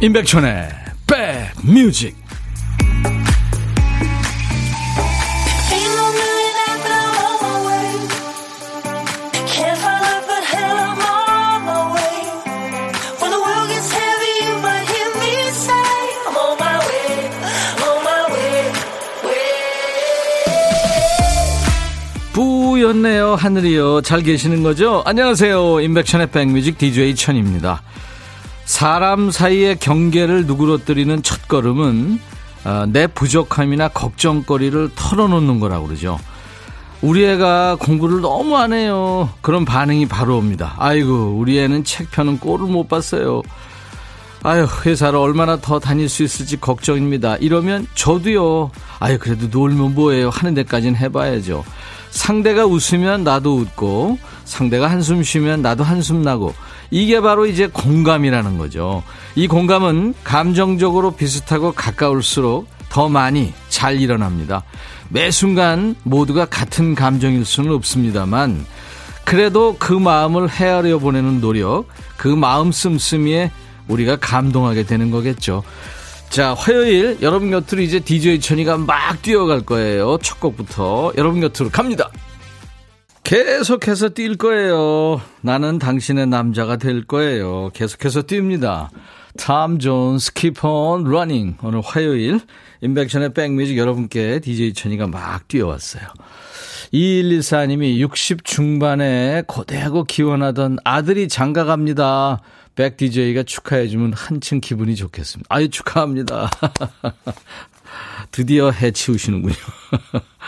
임백천의 백뮤직. 뿌였네요 하늘이요. 잘 계시는 거죠? 안녕하세요. 임백천의 백뮤직 DJ 천입니다 사람 사이의 경계를 누그러뜨리는 첫걸음은 아, 내 부족함이나 걱정거리를 털어놓는 거라고 그러죠. 우리 애가 공부를 너무 안 해요. 그런 반응이 바로 옵니다. 아이고, 우리 애는 책 펴는 꼴을 못 봤어요. 아유, 회사를 얼마나 더 다닐 수 있을지 걱정입니다. 이러면 저도요. 아유, 그래도 놀면 뭐예요. 하는 데까지는 해봐야죠. 상대가 웃으면 나도 웃고, 상대가 한숨 쉬면 나도 한숨 나고, 이게 바로 이제 공감이라는 거죠. 이 공감은 감정적으로 비슷하고 가까울수록 더 많이 잘 일어납니다. 매 순간 모두가 같은 감정일 수는 없습니다만 그래도 그 마음을 헤아려 보내는 노력, 그 마음 씀씀이에 우리가 감동하게 되는 거겠죠. 자, 화요일 여러분 곁으로 이제 DJ 천이가 막 뛰어갈 거예요. 첫 곡부터 여러분 곁으로 갑니다. 계속해서 뛸 거예요. 나는 당신의 남자가 될 거예요. 계속해서 뜁니다. 탐 존스 on Running 오늘 화요일 인백션의 백뮤직 여러분께 DJ 천이가 막 뛰어왔어요. 2114님이 60 중반에 고대하고 기원하던 아들이 장가 갑니다. 백 DJ가 축하해주면 한층 기분이 좋겠습니다. 아유 축하합니다. 드디어 해치우시는군요.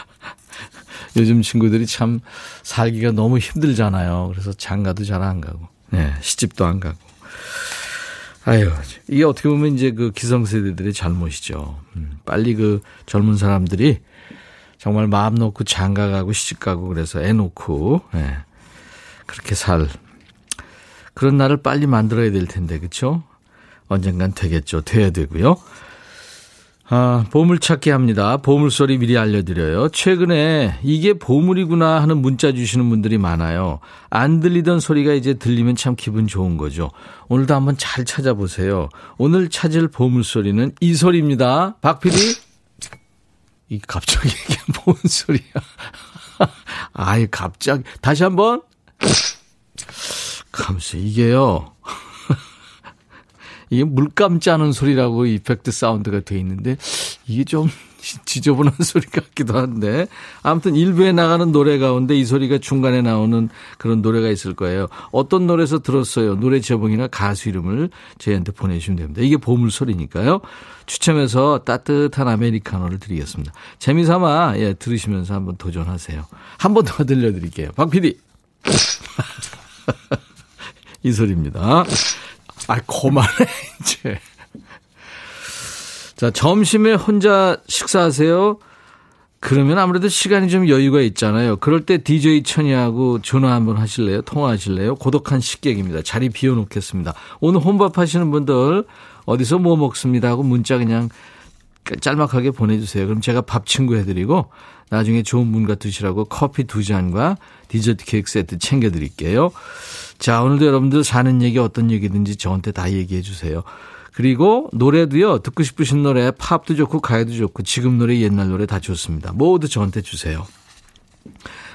요즘 친구들이 참 살기가 너무 힘들잖아요. 그래서 장가도 잘 안 가고, 네, 시집도 안 가고. 아유, 이게 어떻게 보면 이제 그 기성세대들의 잘못이죠. 음, 빨리 그 젊은 사람들이 정말 마음 놓고 장가 가고 시집 가고 그래서 애 놓고, 네, 그렇게 살. 그런 날을 빨리 만들어야 될 텐데, 그쵸? 언젠간 되겠죠. 돼야 되고요. 아, 보물찾기 합니다. 보물소리 미리 알려드려요. 최근에 이게 보물이구나 하는 문자 주시는 분들이 많아요. 안 들리던 소리가 이제 들리면 참 기분 좋은 거죠. 오늘도 한번 잘 찾아보세요. 오늘 찾을 보물소리는 이 소리입니다. 박 PD? 이 갑자기 이게 뭔 소리야. 아이, 갑자기. 다시 한 번. 감수, 이게요. 이게 물감 짜는 소리라고 이펙트 사운드가 돼 있는데 이게 좀 지저분한 소리 같기도 한데 아무튼 일부에 나가는 노래 가운데 이 소리가 중간에 나오는 그런 노래가 있을 거예요. 어떤 노래에서 들었어요? 노래 제목이나 가수 이름을 저희한테 보내주시면 됩니다. 이게 보물 소리니까요. 추첨해서 따뜻한 아메리카노를 드리겠습니다. 재미삼아 예, 들으시면서 한번 도전하세요. 한 번 더 들려드릴게요. 박 PD. 이 소리입니다. 아, 그만해, 이제. 자, 점심에 혼자 식사하세요? 그러면 아무래도 시간이 좀 여유가 있잖아요. 그럴 때 DJ 천이하고 전화 한번 하실래요? 통화하실래요? 고독한 식객입니다. 자리 비워놓겠습니다. 오늘 혼밥 하시는 분들 어디서 뭐 먹습니다 하고 문자 그냥 짤막하게 보내주세요. 그럼 제가 밥 친구 해드리고 나중에 좋은 문과 드시라고 커피 두 잔과 디저트 케이크 세트 챙겨드릴게요. 자, 오늘도 여러분들 사는 얘기 어떤 얘기든지 저한테 다 얘기해 주세요. 그리고 노래도요, 듣고 싶으신 노래, 팝도 좋고, 가요도 좋고, 지금 노래, 옛날 노래 다 좋습니다. 모두 저한테 주세요.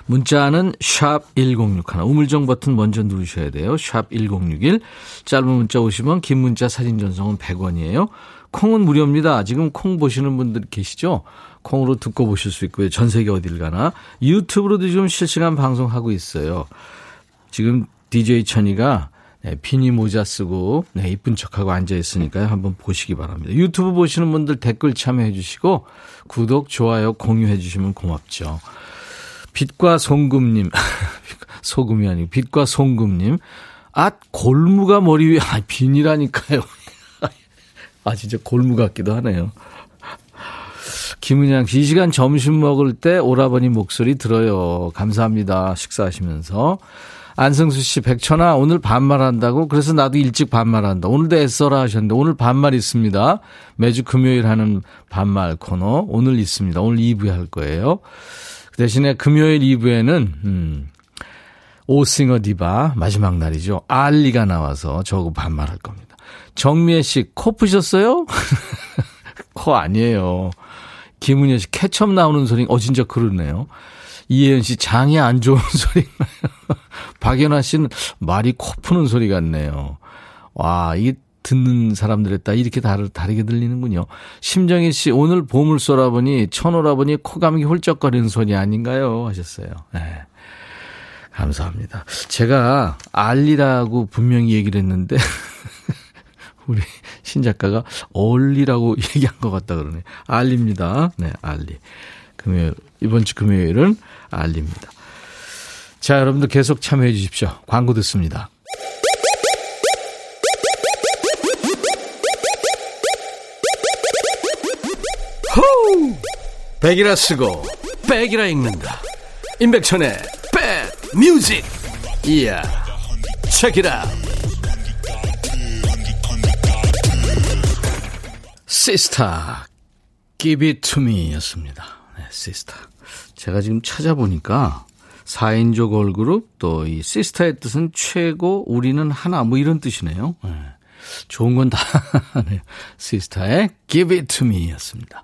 문자는 샵 1061. 우물정 버튼 먼저 누르셔야 돼요. 샵 1061. 짧은 문자 오시면 긴 문자 사진 전송은 100원이에요. 콩은 무료입니다. 지금 콩 보시는 분들 계시죠? 콩으로 듣고 보실 수 있고요. 전 세계 어딜 가나. 유튜브로도 지금 실시간 방송하고 있어요. 지금 DJ 천이가 네, 비니 모자 쓰고 네, 이쁜 척하고 앉아 있으니까요. 한번 보시기 바랍니다. 유튜브 보시는 분들 댓글 참여해 주시고 구독, 좋아요, 공유해 주시면 고맙죠. 빛과 송금님, 소금이 아니고 빛과 송금님, 아 골무가 머리 위에 아 비니라니까요. 아 진짜 골무 같기도 하네요. 김은양 씨, 이 시간 점심 먹을 때 오라버니 목소리 들어요. 감사합니다. 식사하시면서. 안승수 씨, 백천아, 오늘 반말한다고? 그래서 나도 일찍 반말한다. 오늘도 애써라 하셨는데, 오늘 반말 있습니다. 매주 금요일 하는 반말 코너, 오늘 있습니다. 오늘 2부에 할 거예요. 그 대신에 금요일 2부에는, 음, 오싱어 디바 마지막 날이죠. 알리가 나와서 저거 반말할 겁니다. 정미애 씨, 코 푸셨어요? 코 아니에요. 김은현 씨, 케첩 나오는 소리, 어, 진짜 그러네요. 이혜연 씨, 장이 안 좋은 소리 나요. 박연아 씨는 말이 코 푸는 소리 같네요. 와, 이게 듣는 사람들에 따라 이렇게 다르, 다르게 들리는군요. 심정희 씨, 오늘 봄을 쏘라보니, 천오라보니 코감기 훌쩍거리는 소리 아닌가요? 하셨어요. 네. 감사합니다. 제가 알리라고 분명히 얘기를 했는데, 우리 신 작가가 얼리라고 얘기한 것 같다 그러네. 알리입니다. 네, 알리. 금요일, 이번 주 금요일은 알리입니다. 자, 여러분들 계속 참여해 주십시오. 광고 듣습니다. 호우! 백이라 쓰고, 백이라 읽는다. 임백천의 백 뮤직. 이야, 책이라. 시스타, give it to me 였습니다. 네, 시스타. 제가 지금 찾아보니까 4인조 걸그룹 또 이 시스타의 뜻은 최고 우리는 하나 뭐 이런 뜻이네요. 네. 좋은 건 다 하네요. 시스타의 Give It To Me 였습니다.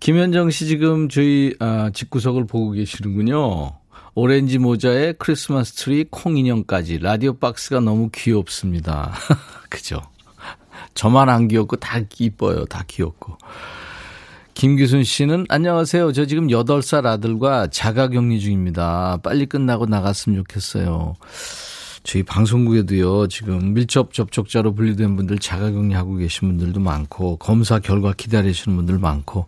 김현정 씨 지금 저희 아, 집구석을 보고 계시는군요. 오렌지 모자에 크리스마스 트리 콩 인형까지 라디오 박스가 너무 귀엽습니다. 그죠? 저만 안 귀엽고 다 이뻐요. 다 귀엽고. 김기순 씨는 안녕하세요. 저 지금 8살 아들과 자가 격리 중입니다. 빨리 끝나고 나갔으면 좋겠어요. 저희 방송국에도요, 지금 밀접 접촉자로 분류된 분들 자가 격리하고 계신 분들도 많고, 검사 결과 기다리시는 분들 많고,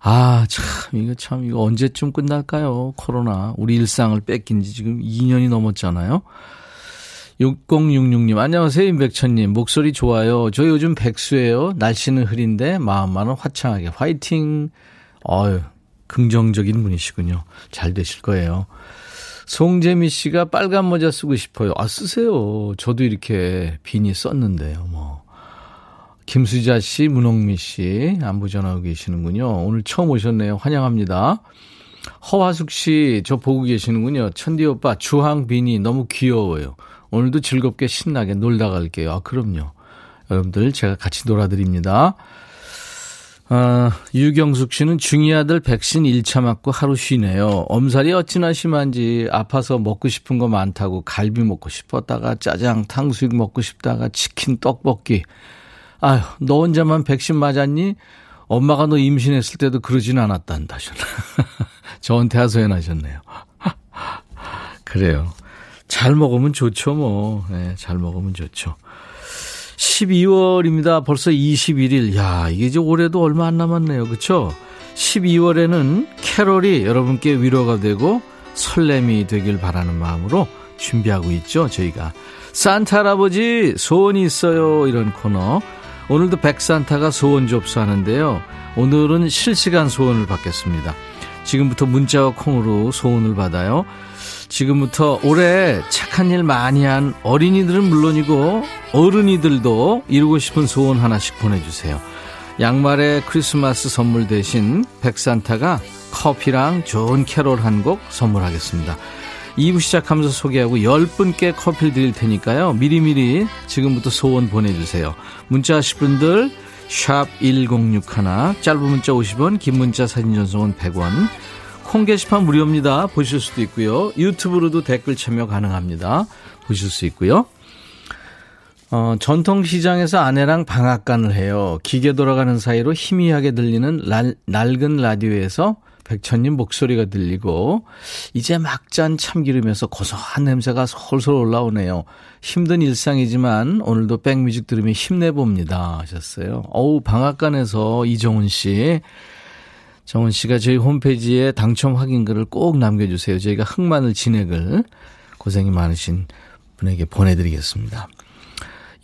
아, 참, 이거 참, 이거 언제쯤 끝날까요? 코로나. 우리 일상을 뺏긴 지 지금 2년이 넘었잖아요. 6066님, 안녕하세요, 임백천님. 목소리 좋아요. 저 요즘 백수예요. 날씨는 흐린데, 마음만은 화창하게. 화이팅! 어유 긍정적인 분이시군요. 잘 되실 거예요. 송재미 씨가 빨간 모자 쓰고 싶어요. 아, 쓰세요. 저도 이렇게 비니 썼는데요, 뭐. 김수자 씨, 문홍미 씨, 안부 전하고 계시는군요. 오늘 처음 오셨네요. 환영합니다. 허화숙 씨, 저 보고 계시는군요. 천디 오빠, 주황 비니 너무 귀여워요. 오늘도 즐겁게 신나게 놀다 갈게요. 아, 그럼요. 여러분들 제가 같이 놀아드립니다. 아, 유경숙 씨는 중이 아들 백신 1차 맞고 하루 쉬네요. 엄살이 어찌나 심한지 아파서 먹고 싶은 거 많다고 갈비 먹고 싶었다가 짜장, 탕수육 먹고 싶다가 치킨, 떡볶이. 아휴, 너 혼자만 백신 맞았니? 엄마가 너 임신했을 때도 그러진 않았단다. 저한테 하소연하셨네요. 그래요. 잘 먹으면 좋죠, 뭐. 네, 잘 먹으면 좋죠. 12월입니다. 벌써 21일. 야, 이게 이제 올해도 얼마 안 남았네요. 그쵸? 12월에는 캐롤이 여러분께 위로가 되고 설렘이 되길 바라는 마음으로 준비하고 있죠. 저희가. 산타 할아버지 소원이 있어요. 이런 코너. 오늘도 백산타가 소원 접수하는데요. 오늘은 실시간 소원을 받겠습니다. 지금부터 문자와 콩으로 소원을 받아요. 지금부터 올해 착한 일 많이 한 어린이들은 물론이고 어른이들도 이루고 싶은 소원 하나씩 보내주세요. 양말의 크리스마스 선물 대신 백산타가 커피랑 좋은 캐롤 한 곡 선물하겠습니다. 2부 시작하면서 소개하고 10분께 커피를 드릴 테니까요. 미리미리 지금부터 소원 보내주세요. 문자 하실 분들 샵 1061, 짧은 문자 50원, 긴 문자 사진 전송은 100원, 콩 게시판 무료입니다. 보실 수도 있고요. 유튜브로도 댓글 참여 가능합니다. 보실 수 있고요. 어, 전통시장에서 아내랑 방앗간을 해요. 기계 돌아가는 사이로 희미하게 들리는 날, 낡은 라디오에서 백천님 목소리가 들리고 이제 막 짠 참기름에서 고소한 냄새가 솔솔 올라오네요. 힘든 일상이지만 오늘도 백뮤직 들으면 힘내봅니다 하셨어요. 어우 방앗간에서 이정훈 씨 정은 씨가 저희 홈페이지에 당첨 확인글을 꼭 남겨주세요. 저희가 흑마늘 진액을 고생이 많으신 분에게 보내드리겠습니다.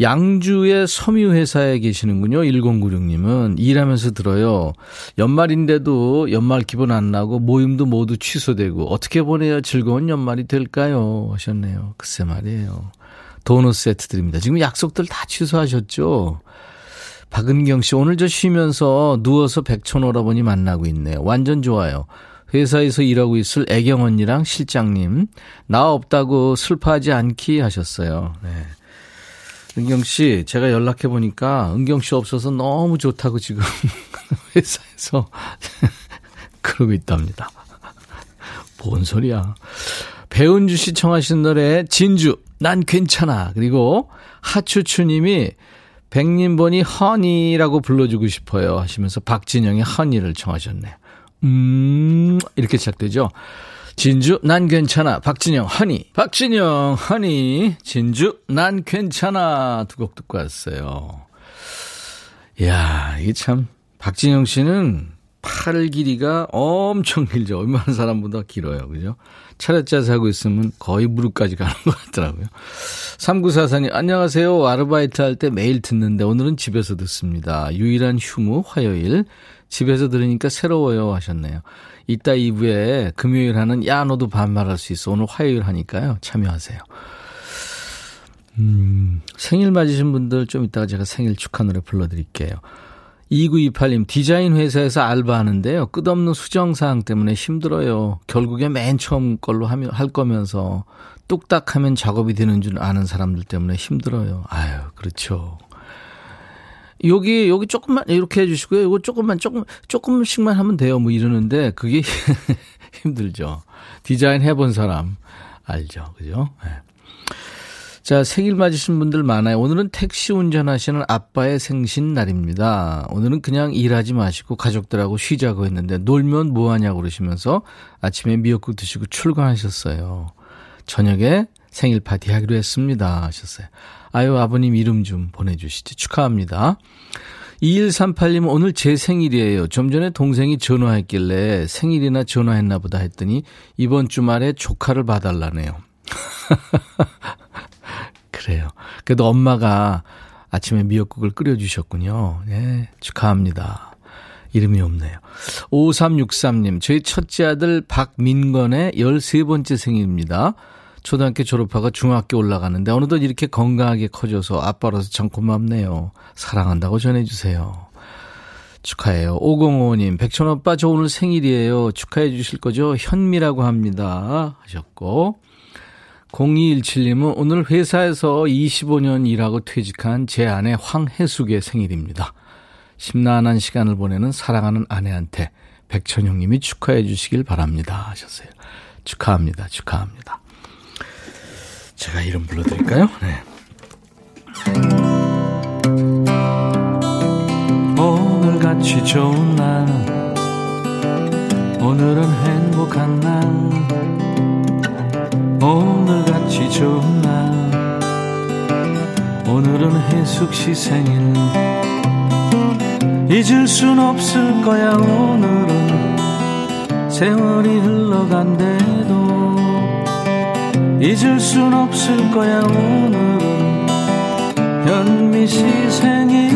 양주의 섬유회사에 계시는군요. 1096님은 일하면서 들어요. 연말인데도 연말 기분 안 나고 모임도 모두 취소되고 어떻게 보내야 즐거운 연말이 될까요? 하셨네요. 글쎄 말이에요. 도넛 세트 드립니다. 지금 약속들 다 취소하셨죠? 박은경 씨, 오늘 저 쉬면서 누워서 백촌 오라버니 만나고 있네요. 완전 좋아요. 회사에서 일하고 있을 애경 언니랑 실장님, 나 없다고 슬퍼하지 않기 하셨어요. 네. 은경 씨, 제가 연락해 보니까 은경 씨 없어서 너무 좋다고 지금 회사에서 그러고 있답니다. 뭔 소리야. 배은주 씨 청하신 노래 진주 난 괜찮아. 그리고 하추추님이 백님번이 허니라고 불러주고 싶어요 하시면서 박진영의 허니를 청하셨네요. 음 이렇게 시작되죠. 진주 난 괜찮아 박진영 허니 박진영 허니 진주 난 괜찮아 두 곡 듣고 왔어요. 이야 이게 참 박진영 씨는 팔 길이가 엄청 길죠. 얼마나 사람보다 길어요. 그죠? 차렷자세 하고 있으면 거의 무릎까지 가는 것 같더라고요. 3944님, 안녕하세요. 아르바이트 할 때 매일 듣는데 오늘은 집에서 듣습니다. 유일한 휴무 화요일. 집에서 들으니까 새로워요 하셨네요. 이따 2부에 금요일 하는 야, 너도 반말할 수 있어. 오늘 화요일 하니까요. 참여하세요. 음, 생일 맞으신 분들 좀 이따가 제가 생일 축하 노래 불러드릴게요. 2928님, 디자인 회사에서 알바하는데요. 끝없는 수정사항 때문에 힘들어요. 결국에 맨 처음 걸로 하면, 할 거면서 뚝딱 하면 작업이 되는 줄 아는 사람들 때문에 힘들어요. 아유, 그렇죠. 여기, 여기 조금만 이렇게 해주시고요. 이거 조금만, 조금, 조금씩만 하면 돼요. 뭐 이러는데 그게 힘들죠. 디자인 해본 사람 알죠. 그죠? 네. 자, 생일 맞으신 분들 많아요. 오늘은 택시 운전하시는 아빠의 생신 날입니다. 오늘은 그냥 일하지 마시고 가족들하고 쉬자고 했는데 놀면 뭐하냐고 그러시면서 아침에 미역국 드시고 출근하셨어요. 저녁에 생일 파티 하기로 했습니다. 하셨어요. 아유, 아버님 이름 좀 보내주시죠. 축하합니다. 2138님 오늘 제 생일이에요. 좀 전에 동생이 전화했길래 생일이나 전화했나 보다 했더니 이번 주말에 조카를 봐달라네요. 그래요. 그래도 엄마가 아침에 미역국을 끓여주셨군요. 네, 축하합니다. 이름이 없네요. 5363님, 저희 첫째 아들 박민건의 13번째 생일입니다. 초등학교 졸업하고 중학교 올라가는데 어느덧 이렇게 건강하게 커져서 아빠로서 참 고맙네요. 사랑한다고 전해주세요. 축하해요. 5055님, 백천오빠 저 오늘 생일이에요. 축하해 주실 거죠? 현미라고 합니다. 하셨고. 0217님은 오늘 회사에서 25년 일하고 퇴직한 제 아내 황혜숙의 생일입니다. 심란한 시간을 보내는 사랑하는 아내한테 백천영 님이 축하해 주시길 바랍니다. 하셨어요. 축하합니다. 축하합니다. 제가 이름 불러드릴까요? 네. 오늘 같이 좋은 날 오늘은 행복한 날 오늘같이 좋은 날. 오늘은 혜숙씨 생일. 잊을 순 없을 거야 오늘은. 세월이 흘러간대도. 잊을 순 없을 거야 오늘은. 현미 씨 생일.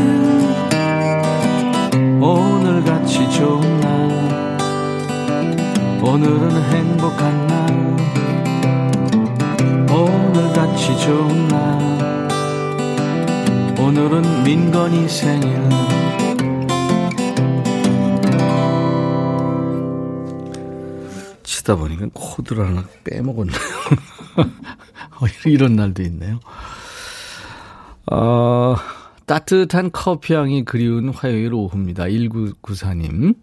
오늘같이 좋은 날. 오늘은 행복한 날 오늘같이 좋은 날 오늘은 민건이 생일. 치다 보니까 코드를 하나 빼먹었네요. 어, 이런 날도 있네요. 어, 따뜻한 커피향이 그리운 화요일 오후입니다. 1994님.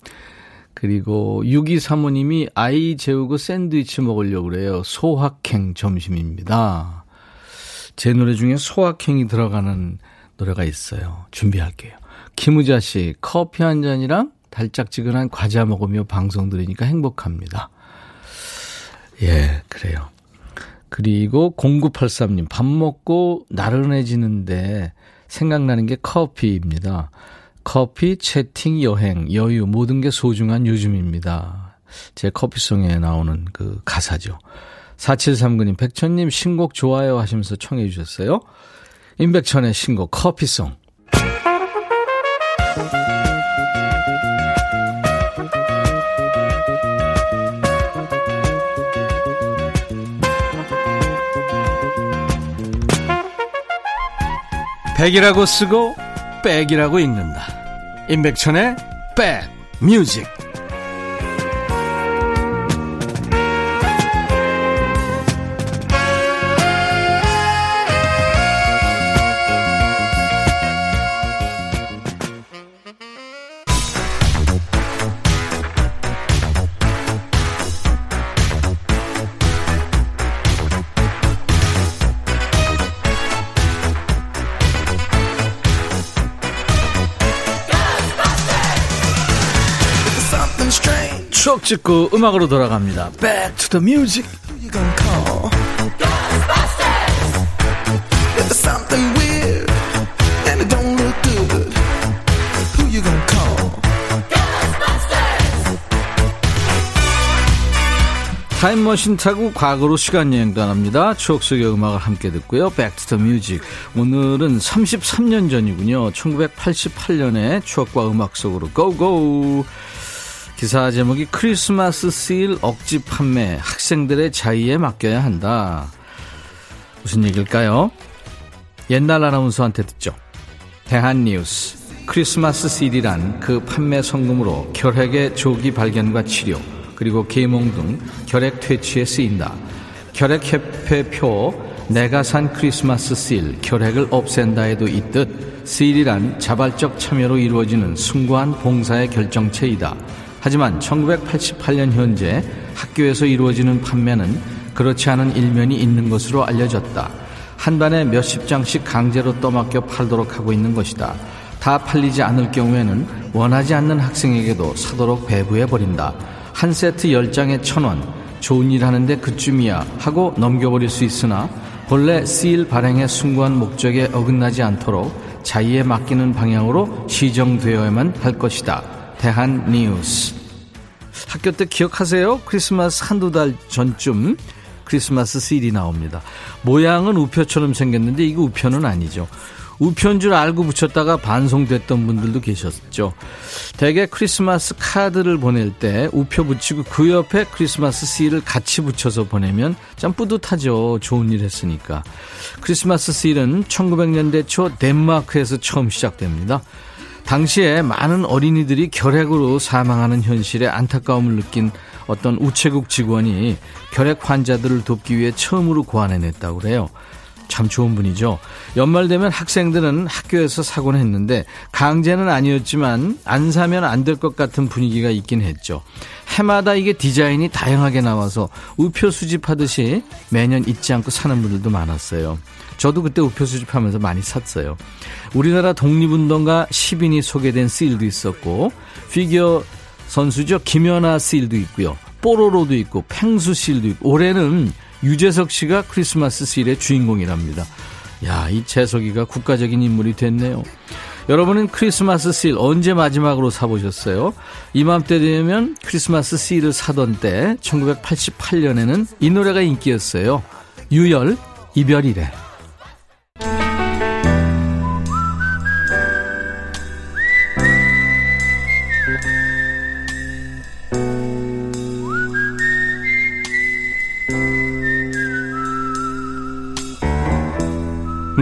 그리고 6235님이 아이 재우고 샌드위치 먹으려고 그래요. 소확행 점심입니다. 제 노래 중에 소확행이 들어가는 노래가 있어요. 준비할게요. 김우자 씨, 커피 한 잔이랑 달짝지근한 과자 먹으며 방송 들으니까 행복합니다. 예, 그래요. 그리고 0983님, 밥 먹고 나른해지는데 생각나는 게 커피입니다. 커피, 채팅, 여행, 여유, 모든 게 소중한 요즘입니다. 제 커피송에 나오는 그 가사죠. 4739님, 백천님 신곡 좋아요 하시면서 청해 주셨어요. 임백천의 신곡 커피송. 백이라고 쓰고 백이라고 읽는다. 임백천의 백 뮤직 추억 찍고 음악으로 돌아갑니다. Back to the music. 타임머신 타고 과거로 시간 여행 떠납니다. 추억 속의 음악을 함께 듣고요. Back to the music. 오늘은 33년 전이군요. 1988년에 추억과 음악 속으로 go go. 기사 제목이 크리스마스 세일 억지 판매 학생들의 자의에 맡겨야 한다. 무슨 얘기일까요? 옛날 아나운서한테 듣죠. 대한뉴스. 크리스마스 세일이란 그 판매 성금으로 결핵의 조기 발견과 치료, 그리고 계몽 등 결핵 퇴치에 쓰인다. 결핵협회표 내가 산 크리스마스 실 결핵을 없앤다에도 있듯 실이란 자발적 참여로 이루어지는 숭고한 봉사의 결정체이다. 하지만 1988년 현재 학교에서 이루어지는 판매는 그렇지 않은 일면이 있는 것으로 알려졌다. 한 단에 몇십 장씩 강제로 떠맡겨 팔도록 하고 있는 것이다. 다 팔리지 않을 경우에는 원하지 않는 학생에게도 사도록 배부해버린다. 한 세트 10장에 천원 좋은 일 하는데 그쯤이야 하고 넘겨버릴 수 있으나 본래 시일 발행의 숭고한 목적에 어긋나지 않도록 자의에 맡기는 방향으로 시정되어야만 할 것이다. 대한 뉴스. 학교 때 기억하세요? 크리스마스 한두 달 전쯤 크리스마스 시일이 나옵니다. 모양은 우표처럼 생겼는데 이거 우표는 아니죠. 우편 줄 알고 붙였다가 반송됐던 분들도 계셨죠. 대개 크리스마스 카드를 보낼 때 우표 붙이고 그 옆에 크리스마스 시일을 같이 붙여서 보내면 참 뿌듯하죠. 좋은 일 했으니까. 크리스마스 시일은 1900년대 초 덴마크에서 처음 시작됩니다. 당시에 많은 어린이들이 결핵으로 사망하는 현실에 안타까움을 느낀 어떤 우체국 직원이 결핵 환자들을 돕기 위해 처음으로 고안해냈다고 그래요. 참 좋은 분이죠. 연말 되면 학생들은 학교에서 사곤 했는데 강제는 아니었지만 안 사면 안 될 것 같은 분위기가 있긴 했죠. 해마다 이게 디자인이 다양하게 나와서 우표 수집하듯이 매년 잊지 않고 사는 분들도 많았어요. 저도 그때 우표 수집하면서 많이 샀어요. 우리나라 독립운동가 10인이 소개된 시일도 있었고 피겨 선수죠. 김연아 시일도 있고요. 뽀로로도 있고 팽수 시일도 있고 올해는 유재석 씨가 크리스마스 시일의 주인공이랍니다. 야, 이 재석이가 국가적인 인물이 됐네요. 여러분은 크리스마스 실 언제 마지막으로 사보셨어요? 이맘때 되면 크리스마스 실을 사던 때 1988년에는 이 노래가 인기였어요. 유열 이별이래.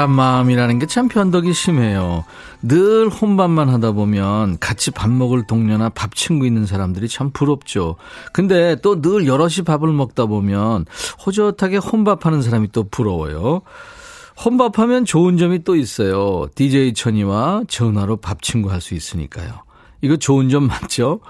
사람 마음이라는 게 참 변덕이 심해요. 늘 혼밥만 하다 보면 같이 밥 먹을 동료나 밥 친구 있는 사람들이 참 부럽죠. 근데 또 늘 여럿이 밥을 먹다 보면 호젓하게 혼밥하는 사람이 또 부러워요. 혼밥하면 좋은 점이 또 있어요. DJ 천이와 전화로 밥 친구 할 수 있으니까요. 이거 좋은 점 맞죠?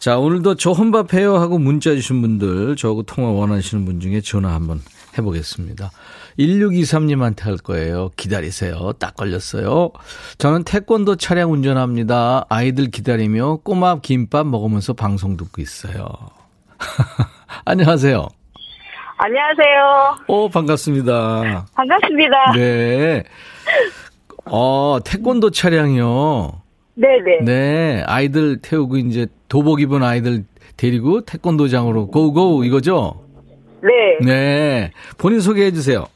자, 오늘도 저 혼밥해요 하고 문자 주신 분들, 저하고 통화 원하시는 분 중에 전화 한번 해보겠습니다. 1623님한테 할 거예요. 기다리세요. 딱 걸렸어요. 저는 태권도 차량 운전합니다. 아이들 기다리며 꼬마 김밥 먹으면서 방송 듣고 있어요. 안녕하세요. 안녕하세요. 오, 반갑습니다. 반갑습니다. 네. 어, 태권도 차량이요. 네네. 네. 아이들 태우고 이제 도복 입은 아이들 데리고 태권도장으로 고고 이거죠? 네. 네. 본인 소개해 주세요.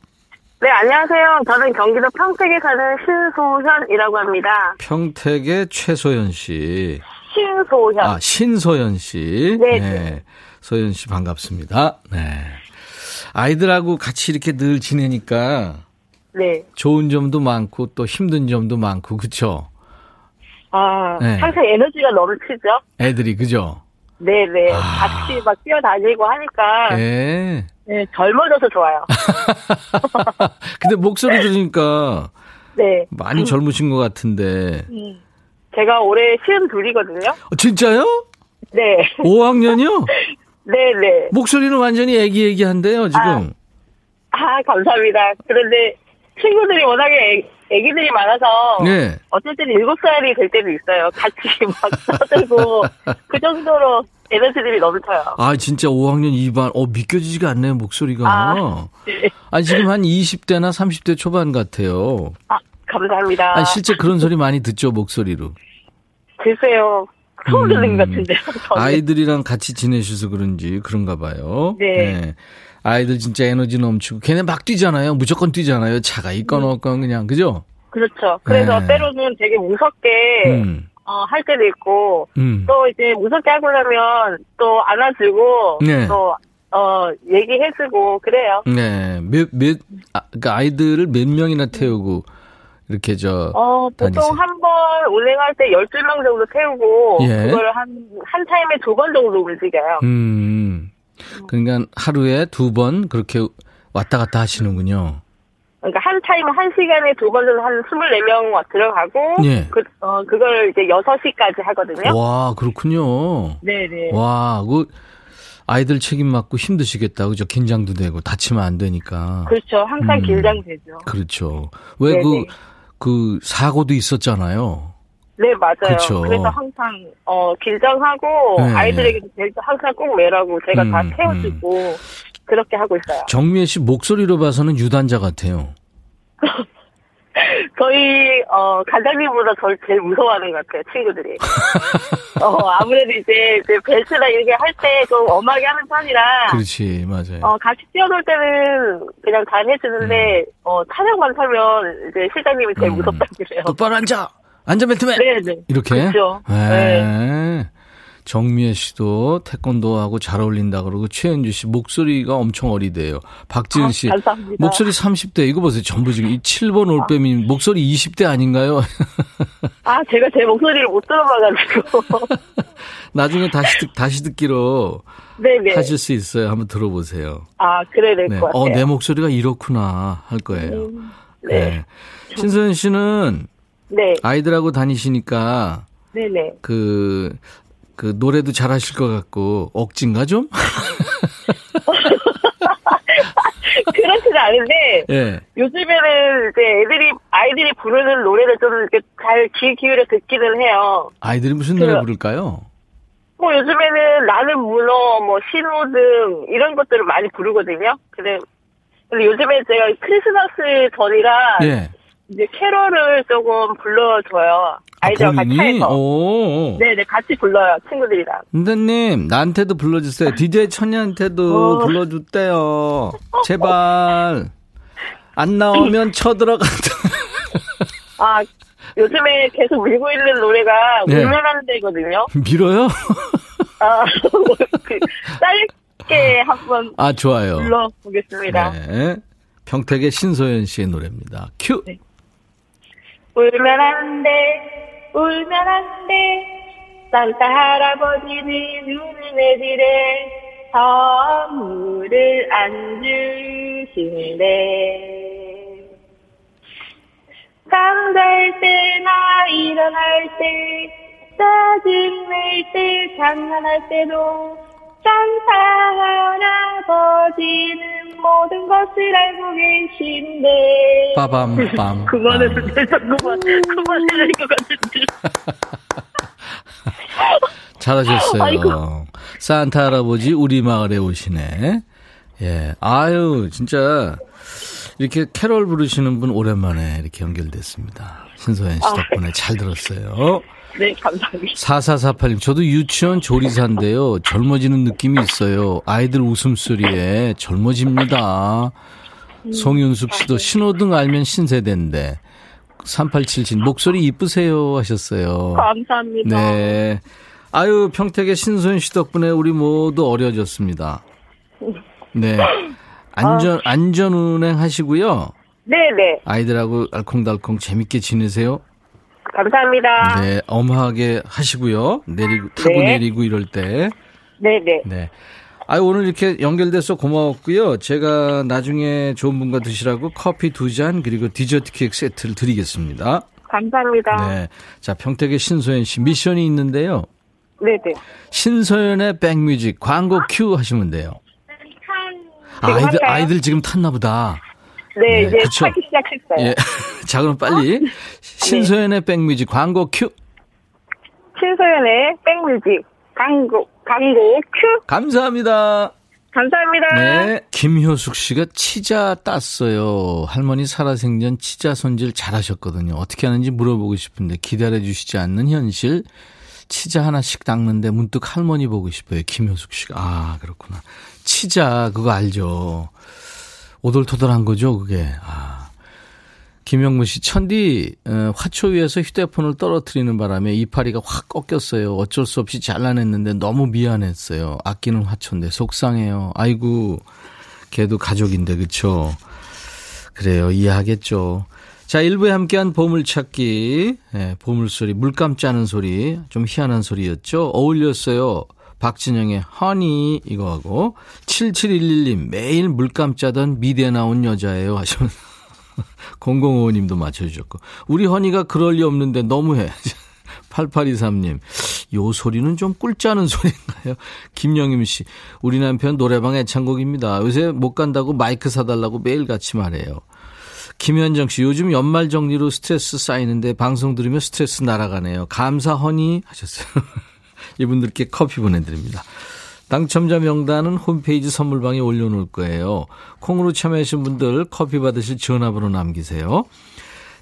네, 안녕하세요. 저는 경기도 평택에 사는 신소현이라고 합니다. 평택의 최소연 씨. 신소현. 아, 신소연 씨. 네. 네. 소연 씨 반갑습니다. 네. 아이들하고 같이 이렇게 늘 지내니까 네. 좋은 점도 많고 또 힘든 점도 많고 그쵸? 아, 네. 항상 에너지가 넘치죠? 애들이 그죠? 네네. 아. 같이 막 뛰어다니고 하니까. 네. 네, 젊어져서 좋아요. 근데 목소리 들으니까 네. 많이 젊으신 것 같은데. 음. 제가 올해 시험 둘이거든요. 어, 진짜요? 네. 5학년이요? 네네. 목소리는 완전히 애기애기한데요, 지금. 아, 감사합니다. 그런데 친구들이 워낙에 애, 애기들이 많아서 네. 어쩔 때는 7살이 될 때도 있어요. 같이 막 떠들고 그 정도로 에너지들이 넘쳐요. 아, 진짜 5학년 2반. 어, 믿겨지지가 않네요, 목소리가. 아, 네. 아니, 지금 한 20대나 30대 초반 같아요. 아, 감사합니다. 아니, 실제 그런 소리 많이 듣죠, 목소리로. 글쎄요. 처음 듣는 음. 것 같은데요. 저는. 아이들이랑 같이 지내셔서 그런지 그런가 봐요. 네. 아이들 진짜 에너지 넘치고 걔네 막 뛰잖아요. 무조건 뛰잖아요. 차가 있건 없건 그냥 그죠? 그렇죠. 그래서 네. 때로는 되게 무섭게 음. 어, 할 때도 있고 음. 또 이제 무섭게 하고 나면 또 안아주고 네. 또 어, 얘기해주고 그래요. 네. 몇, 몇, 아, 그러니까 아이들을 몇 명이나 태우고 이렇게 저 어? 보통 한 번 운행할 때 12명 정도 태우고 예. 그걸 한, 한 타임에 두 번 정도 움직여요. 음. 그러니까 하루에 두 번 그렇게 왔다 갔다 하시는군요. 그러니까 한 타임에 한 시간에 두번 정도 한 24명 들어가고 예. 그, 어, 그걸 이제 6시까지 하거든요. 와, 그렇군요. 네 네. 와, 그 아이들 책임 맡고 힘드시겠다. 그죠? 긴장도 되고 다치면 안 되니까. 그렇죠. 항상 음. 긴장되죠. 그렇죠. 왜 그, 네네. 그, 사고도 있었잖아요. 네, 맞아요. 그쵸. 그래서 항상, 어, 긴장하고, 네. 아이들에게도 항상 꼭 매라고 제가 다 음, 태워주고, 그렇게 하고 있어요. 정미애 씨 목소리로 봐서는 유단자 같아요. 저희, 어, 관장님보다 저를 제일 무서워하는 것 같아요, 친구들이. 어, 아무래도 이제, 이제 벨트나 이렇게 할 때 좀 엄하게 하는 편이라, 그렇지, 맞아요. 어, 같이 뛰어놀 때는 그냥 잘 해주는데, 어, 차량만 타면 이제 실장님이 제일 음. 무섭다고 그래요. 똑바로 앉아! 앉아, 벨트맨! 네네. 이렇게? 그렇죠. 네. 정미애 씨도 태권도하고 잘 어울린다 그러고 최현주 씨 목소리가 엄청 어리대요. 박지은 씨 아. 목소리 30대 이거 보세요. 전부 지금 이 7번 올빼미 목소리 20대 아닌가요? 아, 제가 제 목소리를 못 들어봐가지고. 나중에 다시 듣, 다시 듣기로 네네. 하실 수 있어요. 한번 들어보세요. 아, 그래야 될것 네. 같아요. 어, 내 목소리가 이렇구나 할 거예요. 네. 신소연 씨는 네. 아이들하고 다니시니까 네네. 그, 그 노래도 잘 하실 것 같고 억진가 좀? 그렇지는 않은데, 예. 요즘에는 이제 애들이, 아이들이 부르는 노래를 좀 이렇게 잘귀 기울여 듣기는 해요. 아이들이 무슨 노래 그래요. 부를까요? 뭐 요즘에는 나는 문어, 뭐 신호등, 이런 것들을 많이 부르거든요. 근데, 근데 요즘에 제가 크리스마스 전이라, 예. 이제 캐롤을 조금 불러줘요. 아이들과 같이 본인이? 해서. 오. 네네, 같이 불러요, 친구들이랑. 선생님, 나한테도 불러주세요. DJ 천이한테도 어. 불러줬대요. 제발. 안 나오면 쳐들어간다. 아, 요즘에 계속 밀고 있는 노래가 네. 울면하는 데거든요. 밀어요? 아, 그, 짧게 한번 아, 좋아요. 불러보겠습니다. 네. 평택의 신소연 씨의 노래입니다. 큐! 네. 울면 안 돼, 울면 안 돼. 산타 할아버지는 눈을 내리래. 선물을 안 주신대. 잠잘 때나 일어날 때, 짜증낼 때, 장난할 때도, 산타 할아버지는 모든 것을 알고 계신데. 빠밤빰. 그만해도 되죠, 그만. 그만해야 될것 같은데. 잘하셨어요. 아이고. 산타 할아버지 우리 마을에 오시네. 예. 아유, 진짜 이렇게 캐롤 부르시는 분 오랜만에 이렇게 연결됐습니다. 신소연 씨 아. 덕분에 잘 들었어요. 네, 감사합니다. 4448님, 저도 유치원 조리사인데요. 젊어지는 느낌이 있어요. 아이들 웃음소리에 젊어집니다. 송윤숙 씨도 신호등 알면 신세대인데. 3877, 목소리 이쁘세요 하셨어요. 감사합니다. 네. 아유, 평택의 신소연 씨 덕분에 우리 모두 어려졌습니다. 네. 안전, 안전 운행 하시고요. 네네. 아이들하고 알콩달콩 재밌게 지내세요. 감사합니다. 네. 엄하게 하시고요. 내리고, 타고 네. 내리고 이럴 때. 네 네. 네. 아유, 오늘 이렇게 연결돼서 고마웠고요. 제가 나중에 좋은 분과 드시라고 커피 두 잔, 그리고 디저트 케이크 세트를 드리겠습니다. 감사합니다. 네. 자, 평택의 신소연 씨 미션이 있는데요. 네 네. 신소연의 백뮤직 광고 큐 하시면 돼요. 아이들? 아이들 지금 탔나 보다. 네, 네, 이제 그쵸. 타기 시작했어요. 예. 자, 그럼 빨리 신소연의 백뮤직 광고 큐. 신소연의 백뮤직 광고 광고 큐 감사합니다. 감사합니다. 네. 김효숙 씨가 치자 땄어요. 할머니 살아생전 치자 손질 잘하셨거든요. 어떻게 하는지 물어보고 싶은데 기다려 주시지 않는 현실. 치자 하나씩 닦는데 문득 할머니 보고 싶어요. 김효숙 씨가. 아, 그렇구나. 치자, 그거 알죠. 오돌토돌한 거죠, 그게. 아. 김영무 씨, 천디, 어, 화초 위에서 휴대폰을 떨어뜨리는 바람에 이파리가 확 꺾였어요. 어쩔 수 없이 잘라냈는데 너무 미안했어요. 아끼는 화초인데 속상해요. 아이고, 걔도 가족인데, 그쵸? 그래요. 이해하겠죠. 자, 1부에 함께한 보물찾기, 예, 보물소리, 물감 짜는 소리, 좀 희한한 소리였죠. 어울렸어요. 박진영의 허니 이거하고 7711님 매일 물감 짜던 미대 나온 여자예요 하시면 0055님도 맞춰주셨고 우리 허니가 그럴 리 없는데 너무해 8823님 요 소리는 좀 꿀짜는 소리인가요 김영임 씨 우리 남편 노래방 애창곡입니다 요새 못 간다고 마이크 사달라고 매일 같이 말해요 김현정 씨, 요즘 연말 정리로 스트레스 쌓이는데 방송 들으면 스트레스 날아가네요. 감사 허니 하셨어요. 이분들께 커피 보내드립니다. 당첨자 명단은 홈페이지 선물방에 올려놓을 거예요. 콩으로 참여하신 분들 커피 받으실 전화번호 남기세요.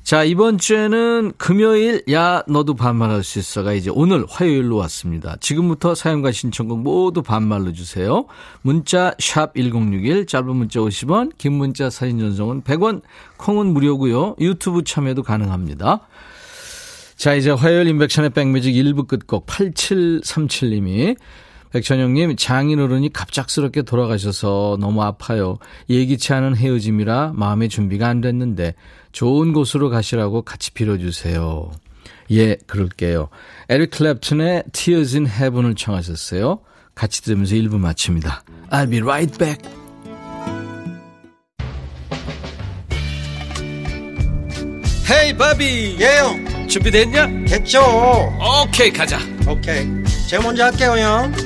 자, 이번 주에는 금요일, 야, 너도 반말할 수 있어가 이제 오늘 화요일로 왔습니다. 지금부터 사용과 신청곡 모두 반말로 주세요. 문자, 샵1061, 짧은 문자 50원, 긴 문자 사진 전송은 100원, 콩은 무료고요 유튜브 참여도 가능합니다. 자, 이제 화요일 인백션의 백뮤직 1부 끝곡 8737님이 백천영님 장인어른이 갑작스럽게 돌아가셔서 너무 아파요. 예기치 않은 헤어짐이라 마음의 준비가 안 됐는데 좋은 곳으로 가시라고 같이 빌어주세요. 예, 그럴게요. 에릭 클랩튼의 Tears in Heaven을 청하셨어요. 같이 들으면서 1부 마칩니다. I'll be right back. 헤이 바비 예영 준비됐냐? 됐죠 오케이 가자 오케이 제가 먼저 할게요 형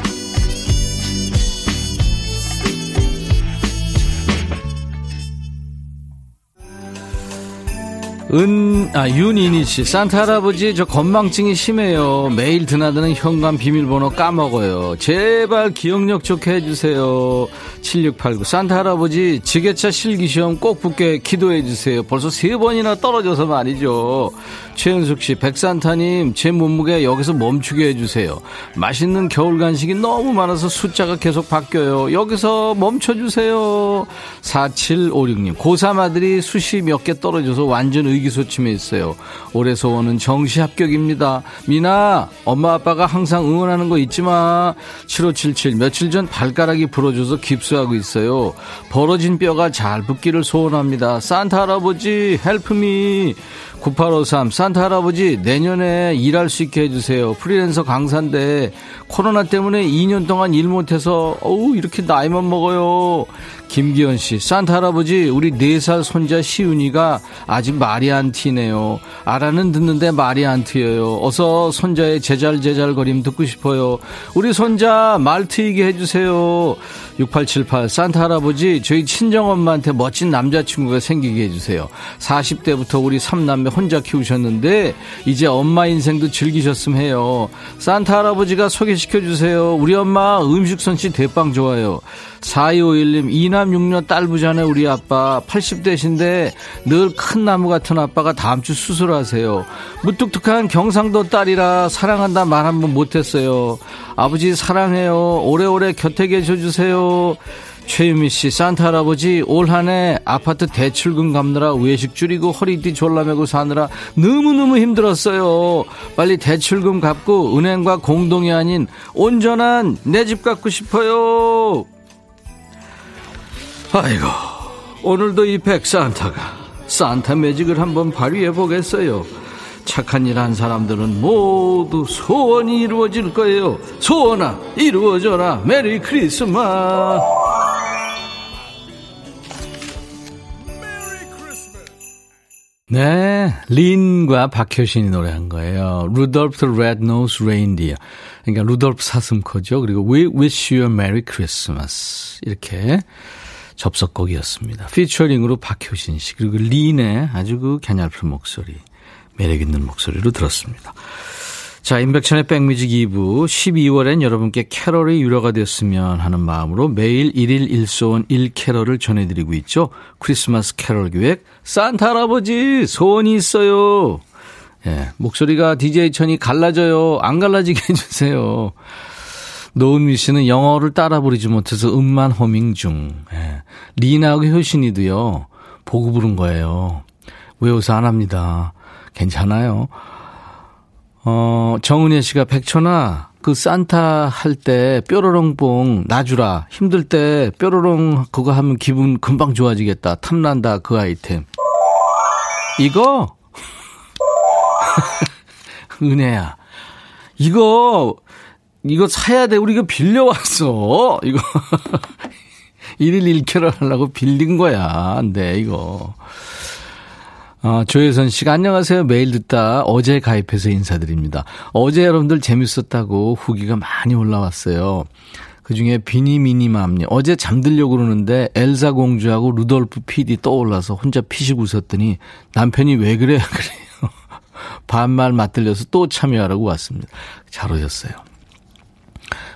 은, 아, 윤이니 씨. 산타 할아버지, 저 건망증이 심해요. 매일 드나드는 현관 비밀번호 까먹어요. 제발 기억력 좋게 해주세요. 7689. 산타 할아버지, 지게차 실기시험 꼭 붙게 기도해주세요. 벌써 세 번이나 떨어져서 말이죠. 최은숙 씨, 백산타님, 제 몸무게 여기서 멈추게 해주세요. 맛있는 겨울 간식이 너무 많아서 숫자가 계속 바뀌어요. 여기서 멈춰주세요. 4756님, 고3 아들이 수시 몇 개 떨어져서 완전 의 기소침해 있어요. 올해 소원은 정시 합격입니다. 미나, 엄마 아빠가 항상 응원하는 거 잊지 마. 7577, 며칠 전 발가락이 부러져서 깁스하고 있어요. 벌어진 뼈가 잘 붙기를 소원합니다. 산타 할아버지, 헬프미. 9853 산타 할아버지 내년에 일할 수 있게 해주세요. 프리랜서 강사인데 코로나 때문에 2년 동안 일 못해서 어우 이렇게 나이만 먹어요. 김기현 씨 산타 할아버지 우리 4살 손자 시윤이가 아직 말이 안 튀네요. 알아는 듣는데 말이 안 트여요. 어서 손자의 제잘제잘거림 듣고 싶어요. 우리 손자 말 트이게 해주세요. 6878 산타 할아버지 저희 친정엄마한테 멋진 남자친구가 생기게 해주세요. 40대부터 우리 삼남매 혼자 키우셨는데 이제 엄마 인생도 즐기셨으면 해요. 산타 할아버지가 소개시켜 주세요. 우리 엄마 음식 솜씨 대빵 좋아요. 4251님 이남 육녀 딸 부자네 우리 아빠 80대신데 늘 큰 나무 같은 아빠가 다음 주 수술하세요. 무뚝뚝한 경상도 딸이라 사랑한다 말 한 번 못했어요. 아버지 사랑해요. 오래오래 곁에 계셔주세요. 최유미 씨, 산타 할아버지 올 한 해 아파트 대출금 갚느라 외식 줄이고 허리띠 졸라매고 사느라 너무너무 힘들었어요. 빨리 대출금 갚고 은행과 공동이 아닌 온전한 내 집 갖고 싶어요. 아이고, 오늘도 이 백산타가 산타 매직을 한번 발휘해 보겠어요. 착한 일 한 사람들은 모두 소원이 이루어질 거예요. 소원아, 이루어져라. Merry Christmas. 네, 린과 박효신이 노래한 거예요. Rudolph Red Nosed Reindeer. 그러니까 루돌프 사슴코죠. 그리고 We Wish You a Merry Christmas. 이렇게 접속곡이었습니다. 피처링으로 박효신 씨 그리고 린의 아주 그 갸냘픈 목소리 매력 있는 목소리로 들었습니다. 자, 임백천의 백뮤직 2부 12월엔 여러분께 캐럴이 유료가 됐으면 하는 마음으로 매일 1일 1소원 1캐럴을 전해드리고 있죠. 크리스마스 캐럴 기획 산타 할아버지 소원이 있어요. 예, 목소리가 DJ 천이 갈라져요. 안 갈라지게 해주세요. 노은미 씨는 영어를 따라 부르지 못해서 음만 호밍 중. 예. 리나하고 효신이도요, 보고 부른 거예요. 외워서 안 합니다. 괜찮아요. 어, 정은혜 씨가 백천아, 그 산타 할 때 뾰로롱뽕 놔주라. 힘들 때 뾰로롱 그거 하면 기분 금방 좋아지겠다. 탐난다 그 아이템. 이거? 은혜야. 이거 이거 사야 돼. 우리 이거 빌려왔어. 이거. 1일 1캐럴 하려고 빌린 거야. 안 돼, 이거. 아, 조혜선 씨가 안녕하세요. 매일 듣다 어제 가입해서 인사드립니다. 어제 여러분들 재밌었다고 후기가 많이 올라왔어요. 그 중에 비니미니맘님. 어제 잠들려고 그러는데 엘사 공주하고 루돌프 PD 떠올라서 혼자 피식 웃었더니 남편이 왜 그래? 그래요. 반말 맞들려서 또 참여하라고 왔습니다. 잘 오셨어요.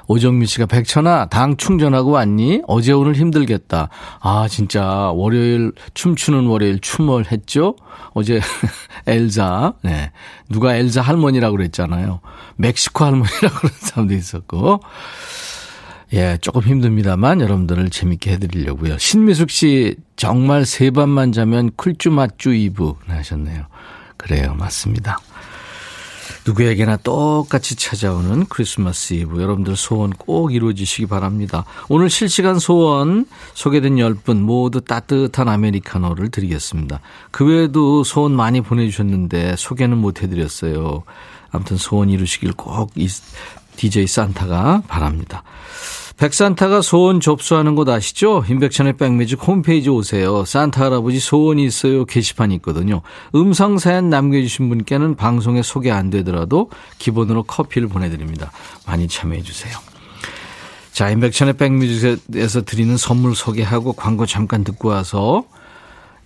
오정민 씨가 백천아 당 충전하고 왔니? 어제 오늘 힘들겠다. 아 진짜 월요일 춤추는 월요일 춤을 했죠? 어제 엘자 네 누가 엘자 할머니라고 그랬잖아요. 멕시코 할머니라고 그런 사람도 있었고 예 조금 힘듭니다만 여러분들을 재밌게 해드리려고요. 신미숙 씨 정말 세 밤만 자면 쿨쭈맛쭈 이브 하셨네요. 그래요 맞습니다. 누구에게나 똑같이 찾아오는 크리스마스 이브. 여러분들 소원 꼭 이루어지시기 바랍니다. 오늘 실시간 소원 소개된 10분 모두 따뜻한 아메리카노를 드리겠습니다. 그 외에도 소원 많이 보내주셨는데 소개는 못 해드렸어요. 아무튼 소원 이루시길 꼭이 DJ 산타가 바랍니다. 백산타가 소원 접수하는 곳 아시죠? 임백천의 백뮤직 홈페이지 오세요. 산타 할아버지 소원이 있어요. 게시판이 있거든요. 음성 사연 남겨주신 분께는 방송에 소개 안 되더라도 기본으로 커피를 보내드립니다. 많이 참여해 주세요. 자, 임백천의 백뮤직에서 드리는 선물 소개하고 광고 잠깐 듣고 와서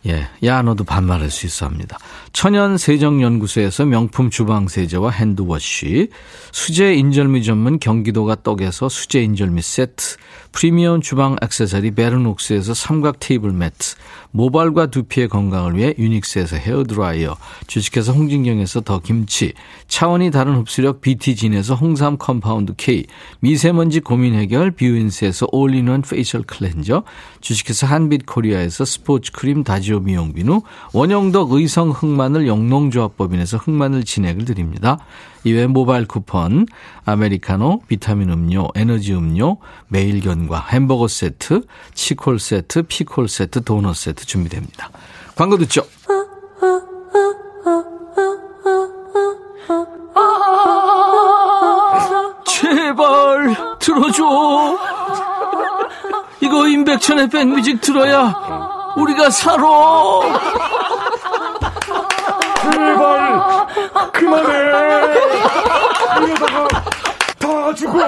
예, 야 너도 반말할 수 있어 합니다. 천연 세정연구소에서 명품 주방 세제와 핸드워시, 수제 인절미 전문 경기도가 떡에서 수제 인절미 세트, 프리미엄 주방 액세서리 베르녹스에서 삼각 테이블 매트, 모발과 두피의 건강을 위해 유닉스에서 헤어드라이어, 주식회사 홍진경에서 더 김치, 차원이 다른 흡수력 BT진에서 홍삼 compound K, 미세먼지 고민 해결 뷰인스에서 all-in-one facial cleanser, 주식회사 한빛코리아에서 스포츠 크림 다지오 미용 비누, 원형덕 의성 흑마늘 영농조합법인에서 흑마늘 진액을 드립니다. 이외 모바일 쿠폰, 아메리카노, 비타민 음료, 에너지 음료, 매일견과 햄버거 세트, 치콜 세트, 피콜 세트, 도넛 세트 준비됩니다. 광고 듣죠. 제발 들어줘. 이거 임백천의 백뮤직 들어야 우리가 살아. 제발! 그만해! 이러다가 다 죽어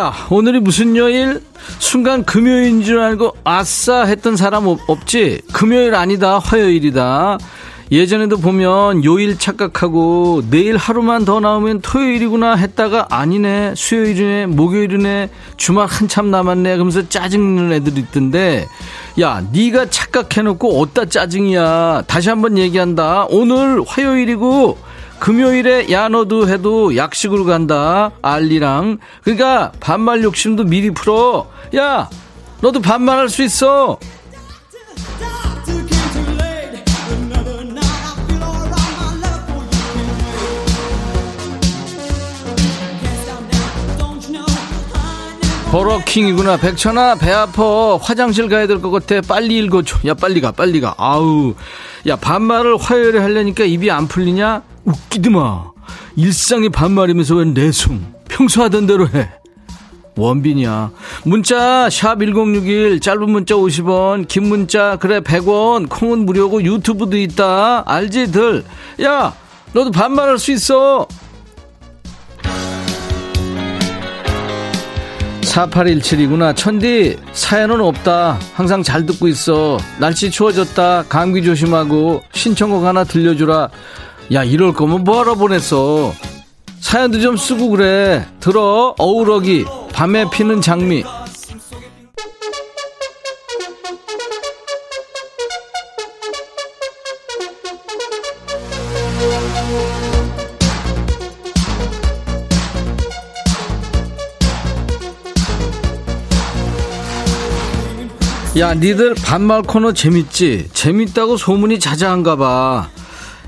야, 오늘이 무슨 요일? 순간 금요일인 줄 알고 아싸 했던 사람 없, 없지? 금요일 아니다, 화요일이다. 예전에도 보면 요일 착각하고 내일 하루만 더 나오면 토요일이구나 했다가 아니네 수요일이네 목요일이네 주말 한참 남았네 그러면서 짜증내는 애들 있던데 야 네가 착각해놓고 어디다 짜증이야 다시 한번 얘기한다 오늘 화요일이고 금요일에 야 너도 해도 약식으로 간다. 알리랑. 그러니까 반말 욕심도 미리 풀어. 야 너도 반말할 수 있어. 버러킹이구나. 백천아 배 아파. 화장실 가야 될 것 같아. 빨리 읽어줘. 야 빨리 가 빨리 가. 아우. 야 반말을 화요일에 하려니까 입이 안 풀리냐 웃기드마 일상이 반말이면서 왜 내숭 평소 하던 대로 해 원빈이야 문자 샵 1061 짧은 문자 50원 긴 문자 그래 100원 콩은 무료고 유튜브도 있다 알지 들 야 너도 반말할 수 있어 4817이구나. 천디, 사연은 없다. 항상 잘 듣고 있어. 날씨 추워졌다. 감기 조심하고. 신청곡 하나 들려주라. 야, 이럴 거면 뭐하러 보냈어. 사연도 좀 쓰고 그래. 들어. 어우러기. 밤에 피는 장미. 야, 니들 반말 코너 재밌지? 재밌다고 소문이 자자한가 봐.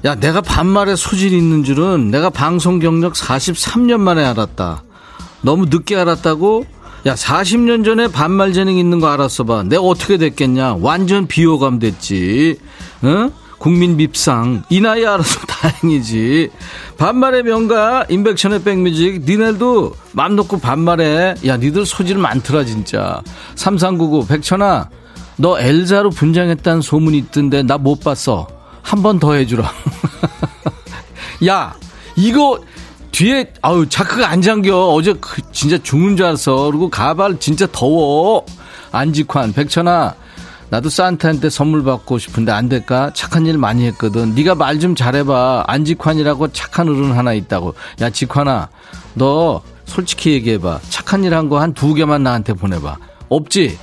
야, 내가 반말에 소질이 있는 줄은 내가 방송 경력 43년 만에 알았다. 너무 늦게 알았다고? 야, 40년 전에 반말 재능 있는 거 알았어 봐. 내가 어떻게 됐겠냐? 완전 비호감 됐지. 응? 국민 밉상. 이 나이에 알아서 다행이지. 반말의 명가, 인백션의 백뮤직. 니네도 맘 놓고 반말해. 야, 니들 소질 많더라, 진짜. 3399, 백천아. 너 엘자로 분장했다는 소문이 있던데 나 못 봤어. 한 번 더 해주라. 야, 이거 뒤에 아유 자크가 안 잠겨. 어제 그 진짜 죽는 줄 알았어. 그리고 가발 진짜 더워. 안직환, 백천아. 나도 산타한테 선물 받고 싶은데 안 될까? 착한 일 많이 했거든. 네가 말 좀 잘해봐. 안직환이라고 착한 어른 하나 있다고. 야 직환아, 너 솔직히 얘기해봐. 착한 일 한 거 한 두 개만 나한테 보내봐. 없지?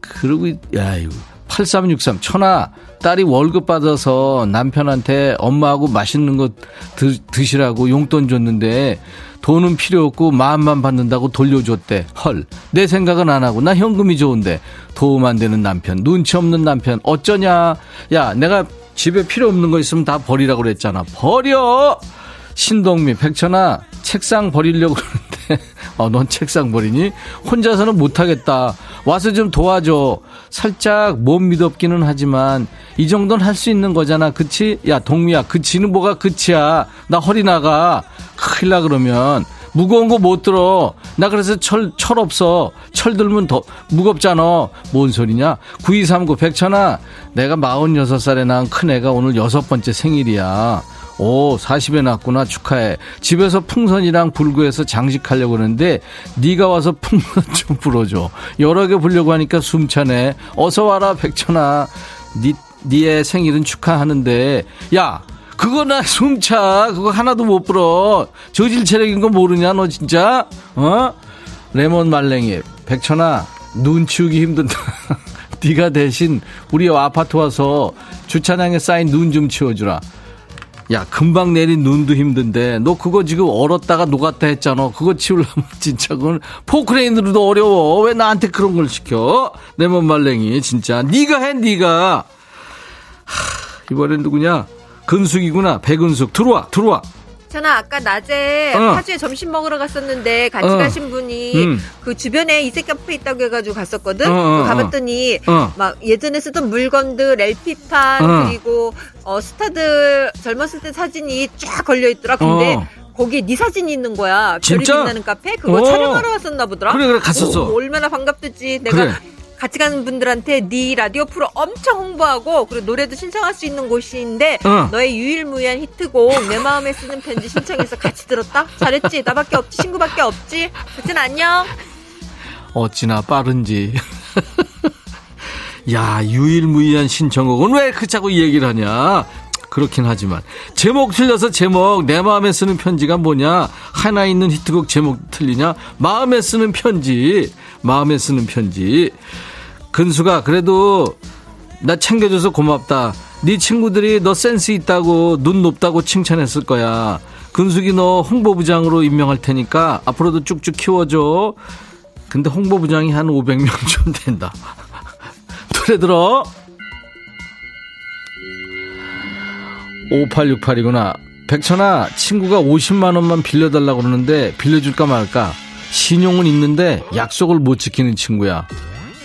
그러고 야 이거 8363 천하 딸이 월급 받아서 남편한테 엄마하고 맛있는 거 드, 드시라고 용돈 줬는데 돈은 필요 없고 마음만 받는다고 돌려줬대. 헐. 내 생각은 안 하고 나 현금이 좋은데 도움 안 되는 남편, 눈치 없는 남편 어쩌냐? 야, 내가 집에 필요 없는 거 있으면 다 버리라고 그랬잖아. 버려! 신동미, 백천아, 책상 버리려고 그러는데, 어, 넌 책상 버리니? 혼자서는 못하겠다. 와서 좀 도와줘. 살짝 못 믿었기는 하지만, 이 정도는 할 수 있는 거잖아. 그치? 야, 동미야, 그치는 뭐가 그치야. 나 허리 나가. 큰일 나, 그러면. 무거운 거 못 들어. 나 그래서 철, 철 없어. 철 들면 더 무겁잖아. 뭔 소리냐? 9239 백천아, 내가 46살에 낳은 큰애가 오늘 여섯 번째 생일이야. 오, 40에 났구나. 축하해. 집에서 풍선이랑 불구해서 장식하려고 그러는데 네가 와서 풍선 좀 불어줘. 여러 개 불려고 하니까 숨차네. 어서 와라, 백천아. 니, 니의 생일은 축하하는데 야, 그거 나 숨차. 그거 하나도 못 불어. 저질 체력인 거 모르냐, 너 진짜? 어? 레몬 말랭이. 백천아, 눈 치우기 힘든다. 네가 대신 우리 아파트 와서 주차장에 쌓인 눈 좀 치워주라. 야, 금방 내린 눈도 힘든데, 너 그거 지금 얼었다가 녹았다 했잖아. 그거 치우려면 진짜 그건 포크레인으로도 어려워. 왜 나한테 그런 걸 시켜? 레몬 말랭이, 진짜. 네가 해, 네가 하, 이번엔 누구냐? 근숙이구나. 백은숙. 들어와, 들어와. 전화 아까 낮에 어. 파주에 점심 먹으러 갔었는데 같이 어. 가신 분이 음. 그 주변에 이색 카페 있다고 해가지고 갔었거든. 어, 어, 그 가봤더니 어. 막 예전에 쓰던 물건들, LP판 어. 그리고 어, 스타들 젊었을 때 사진이 쫙 걸려 있더라. 근데 어. 거기에 네 사진이 있는 거야. 진짜? 별이 빛나는 카페 그거 어. 촬영하러 왔었나 보더라. 그래, 그래, 갔었어. 오, 얼마나 반갑듯지. 내가 그래. 같이 가는 분들한테 네 라디오 프로 엄청 홍보하고 그리고 노래도 신청할 수 있는 곳인데 어. 너의 유일무이한 히트곡 내 마음에 쓰는 편지 신청해서 같이 들었다. 잘했지. 나밖에 없지. 친구밖에 없지. 그땐 안녕. 어찌나 빠른지. 야, 유일무이한 신청곡은 왜 그 자꾸 이 얘기를 하냐? 그렇긴 하지만 제목 틀려서 제목 내 마음에 쓰는 편지가 뭐냐 하나 있는 히트곡 제목 틀리냐 마음에 쓰는 편지 마음에 쓰는 편지 근수가 그래도 나 챙겨줘서 고맙다 네 친구들이 너 센스 있다고 눈 높다고 칭찬했을 거야 근숙이 너 홍보부장으로 임명할 테니까 앞으로도 쭉쭉 키워줘 근데 홍보부장이 한 500명 좀 된다 노래 들어 5868이구나. 백천아, 친구가 50만원만 빌려달라고 그러는데 빌려줄까 말까? 신용은 있는데 약속을 못 지키는 친구야.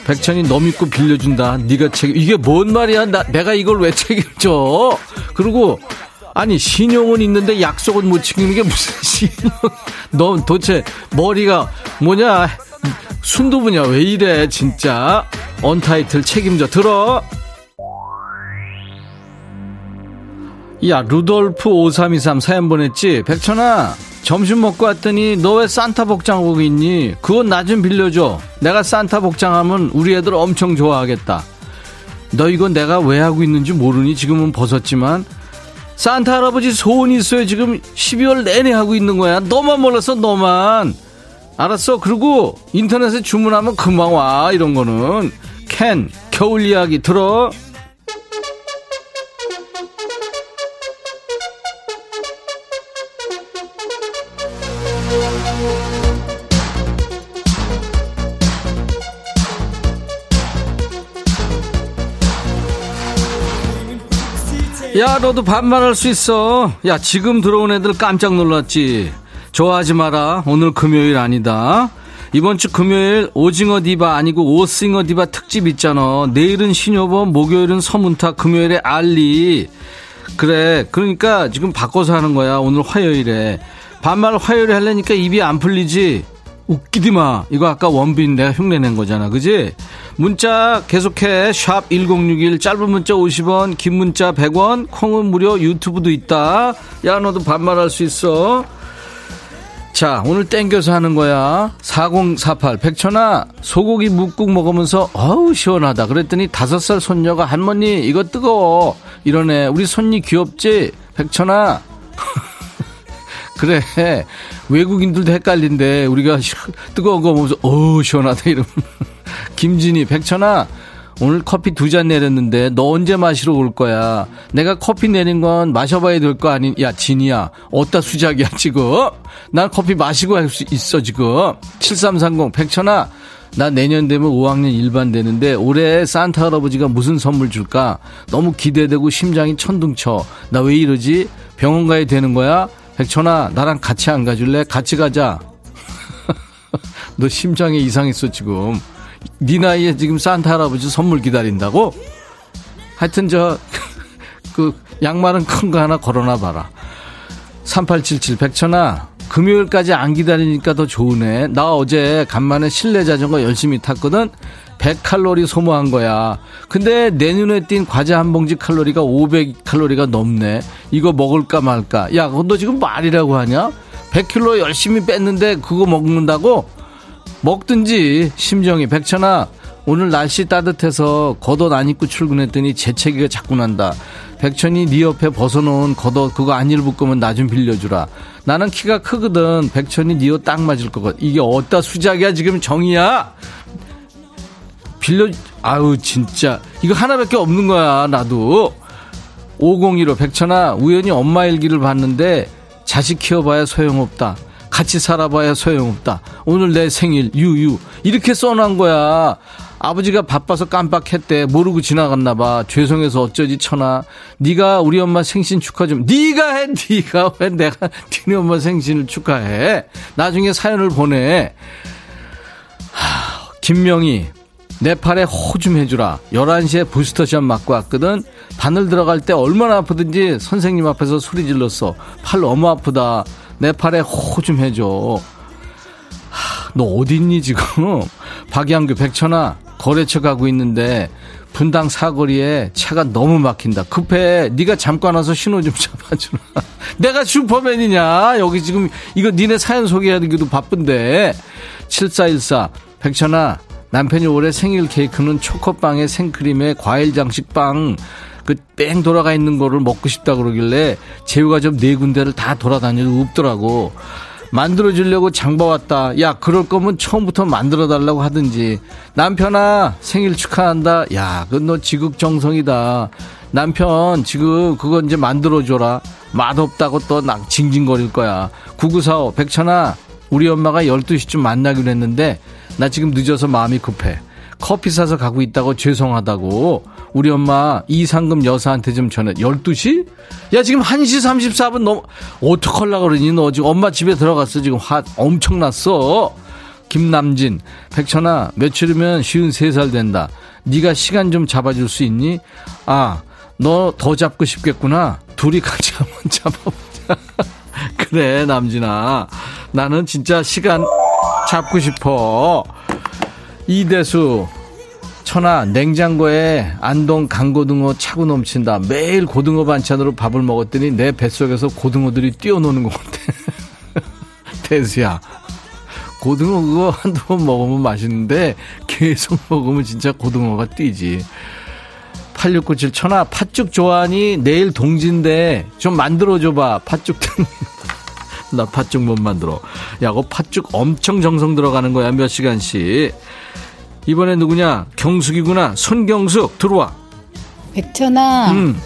백천이 너 믿고 빌려준다. 네가 책임. 이게 뭔 말이야? 나, 내가 이걸 왜 책임져? 그리고, 아니, 신용은 있는데 약속은 못 지키는 게 무슨 신용? 너 도대체 머리가 뭐냐? 순두부냐? 왜 이래, 진짜? 언타이틀 책임져. 들어! 야, 루돌프 5323 사연 보냈지? 백천아, 점심 먹고 왔더니 너 왜 산타 복장하고 있니? 그건 나 좀 빌려줘. 내가 산타 복장하면 우리 애들 엄청 좋아하겠다. 너 이건 내가 왜 하고 있는지 모르니? 지금은 벗었지만. 산타 할아버지 소원이 있어요. 지금 12월 내내 하고 있는 거야. 너만 몰랐어, 너만. 알았어. 그리고 인터넷에 주문하면 금방 와. 이런 거는. 캔, 겨울 이야기 들어. 야, 너도 반말할 수 있어. 야, 지금 들어온 애들 깜짝 놀랐지. 좋아하지 마라. 오늘 금요일 아니다. 이번 주 금요일 오징어 디바 아니고 오싱어 디바 특집 있잖아. 내일은 신효범, 목요일은 서문탁, 금요일에 알리. 그래. 그러니까 지금 바꿔서 하는 거야. 오늘 화요일에. 반말 화요일에 하려니까 입이 안 풀리지. 웃기지 마. 이거 아까 원빈 내가 흉내낸 거잖아. 그지? 문자 계속해. 샵 1061 짧은 문자 50원, 긴 문자 100원, 콩은 무료 유튜브도 있다. 야, 너도 반말할 수 있어. 자, 오늘 땡겨서 하는 거야. 4048. 백천아, 소고기 묵국 먹으면서, 어우, 시원하다. 그랬더니 다섯 살 손녀가, 할머니, 이거 뜨거워. 이러네. 우리 손니 귀엽지? 백천아. 그래. 외국인들도 헷갈린데, 우리가 시- 뜨거운 거 보면서, 어우, 시원하다. 이러면. 김진희, 백천아. 오늘 커피 두 잔 내렸는데 너 언제 마시러 올 거야? 내가 커피 내린 건 마셔봐야 될 거 아니? 야 진이야, 어따 수작이야 지금? 난 커피 마시고 할 수 있어 지금. 7330 백천아, 나 내년 되면 5학년 일반 되는데 올해 산타 할아버지가 무슨 선물 줄까? 너무 기대되고 심장이 천둥쳐. 나 왜 이러지? 병원 가야 되는 거야? 백천아, 나랑 같이 안 가줄래? 같이 가자. 너 심장에 이상 있어 지금. 네 나이에 지금 산타 할아버지 선물 기다린다고? 하여튼 저 그 양말은 큰 거 하나 걸어놔 봐라. 3877 백천아 금요일까지 안 기다리니까 더 좋으네. 나 어제 간만에 실내 자전거 열심히 탔거든. 100칼로리 소모한 거야. 근데 내 눈에 띈 과자 한 봉지 칼로리가 500칼로리가 넘네. 이거 먹을까 말까. 야, 너 지금 말이라고 하냐? 100kg 열심히 뺐는데 그거 먹는다고? 먹든지 심정이 백천아 오늘 날씨 따뜻해서 겉옷 안 입고 출근했더니 재채기가 자꾸 난다 백천이 네 옆에 벗어놓은 겉옷 그거 안 입을 거면 나 좀 빌려주라 나는 키가 크거든 백천이 네 옷 딱 맞을 거거든 이게 어디다 수작이야 지금 정이야 빌려 아우 진짜. 이거 하나밖에 없는 거야 나도. 5015 백천아 우연히 엄마 일기를 봤는데 자식 키워봐야 소용없다. 같이 살아봐야 소용없다. 오늘 내 생일 유유. 이렇게 써놓은 거야. 아버지가 바빠서 깜빡했대. 모르고 지나갔나 봐. 죄송해서 어쩌지 천아. 네가 우리 엄마 생신 축하 좀. 네가 해 네가 왜 내가 니네 엄마 생신을 축하해. 나중에 사연을 보내. 김명희 내 팔에 호 좀 해주라 11시에 부스터샷 맞고 왔거든 바늘 들어갈 때 얼마나 아프든지 선생님 앞에서 소리 질렀어 팔 너무 아프다 내 팔에 호 좀 해줘 하, 너 어딨니 지금 박양규 백천아 거래처 가고 있는데 분당 사거리에 차가 너무 막힌다. 급해. 네가 잠깐 와서 신호 좀 잡아주라. 내가 슈퍼맨이냐? 여기 지금 이거 니네 사연 소개하기도 바쁜데. 7414 백천아 남편이 올해 생일 케이크는 초코빵에 생크림에 과일 장식빵 그 뺑 돌아가 있는 거를 먹고 싶다 그러길래 재우가 좀 네 군데를 다 돌아다녀도 없더라고. 만들어 주려고 장봐 왔다. 야, 그럴 거면 처음부터 만들어 달라고 하든지. 남편아, 생일 축하한다. 야, 그건 너 지극정성이다. 남편, 지금 그거 이제 만들어 줘라. 맛없다고 또막 징징거릴 거야. 9945, 백천아, 우리 엄마가 12시쯤 만나기로 했는데, 나 지금 늦어서 마음이 급해. 커피 사서 가고 있다고 죄송하다고. 우리 엄마 이상금 여사한테 좀 전해. 12시? 야, 지금 1시 34분 넘, 어떡할라 그러니? 너 지금 엄마 집에 들어갔어. 지금 화 엄청 났어. 김남진, 백천아, 며칠이면 쉬운 3살 된다. 네가 시간 좀 잡아줄 수 있니? 아, 너 더 잡고 싶겠구나. 둘이 같이 한번 잡아보자. 그래, 남진아. 나는 진짜 시간 잡고 싶어. 이대수, 천하 냉장고에 안동 강고등어 차고 넘친다. 매일 고등어 반찬으로 밥을 먹었더니 내 뱃속에서 고등어들이 뛰어노는 것 같아. 대수야. 고등어 그거 한두 번 먹으면 맛있는데 계속 먹으면 진짜 고등어가 뛰지. 8697 천하 팥죽 좋아하니 내일 동지인데 좀 만들어줘봐. 팥죽 등. 나 팥죽 못 만들어. 야, 그 팥죽 엄청 정성 들어가는 거야. 몇 시간씩. 이번에 누구냐? 경숙이구나. 손경숙 들어와. 백천아, 음,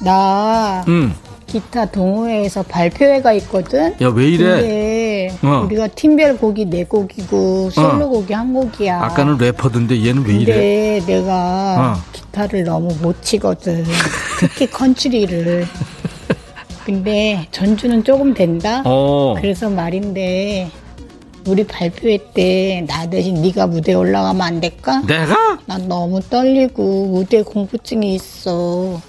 나 음. 기타 동호회에서 발표회가 있거든. 야, 왜 이래? 어. 우리가 팀별 곡이 네 곡이고 솔로 곡이 한 곡이야. 아까는 래퍼던데 얘는 왜 이래? 근데 내가 어. 기타를 너무 못 치거든. 특히 컨츄리를. 근데 전주는 조금 된다. 어. 그래서 말인데 우리 발표회 때 나 대신 네가 무대 에 올라가면 안 될까? 내가? 난 너무 떨리고 무대 공포증이 있어.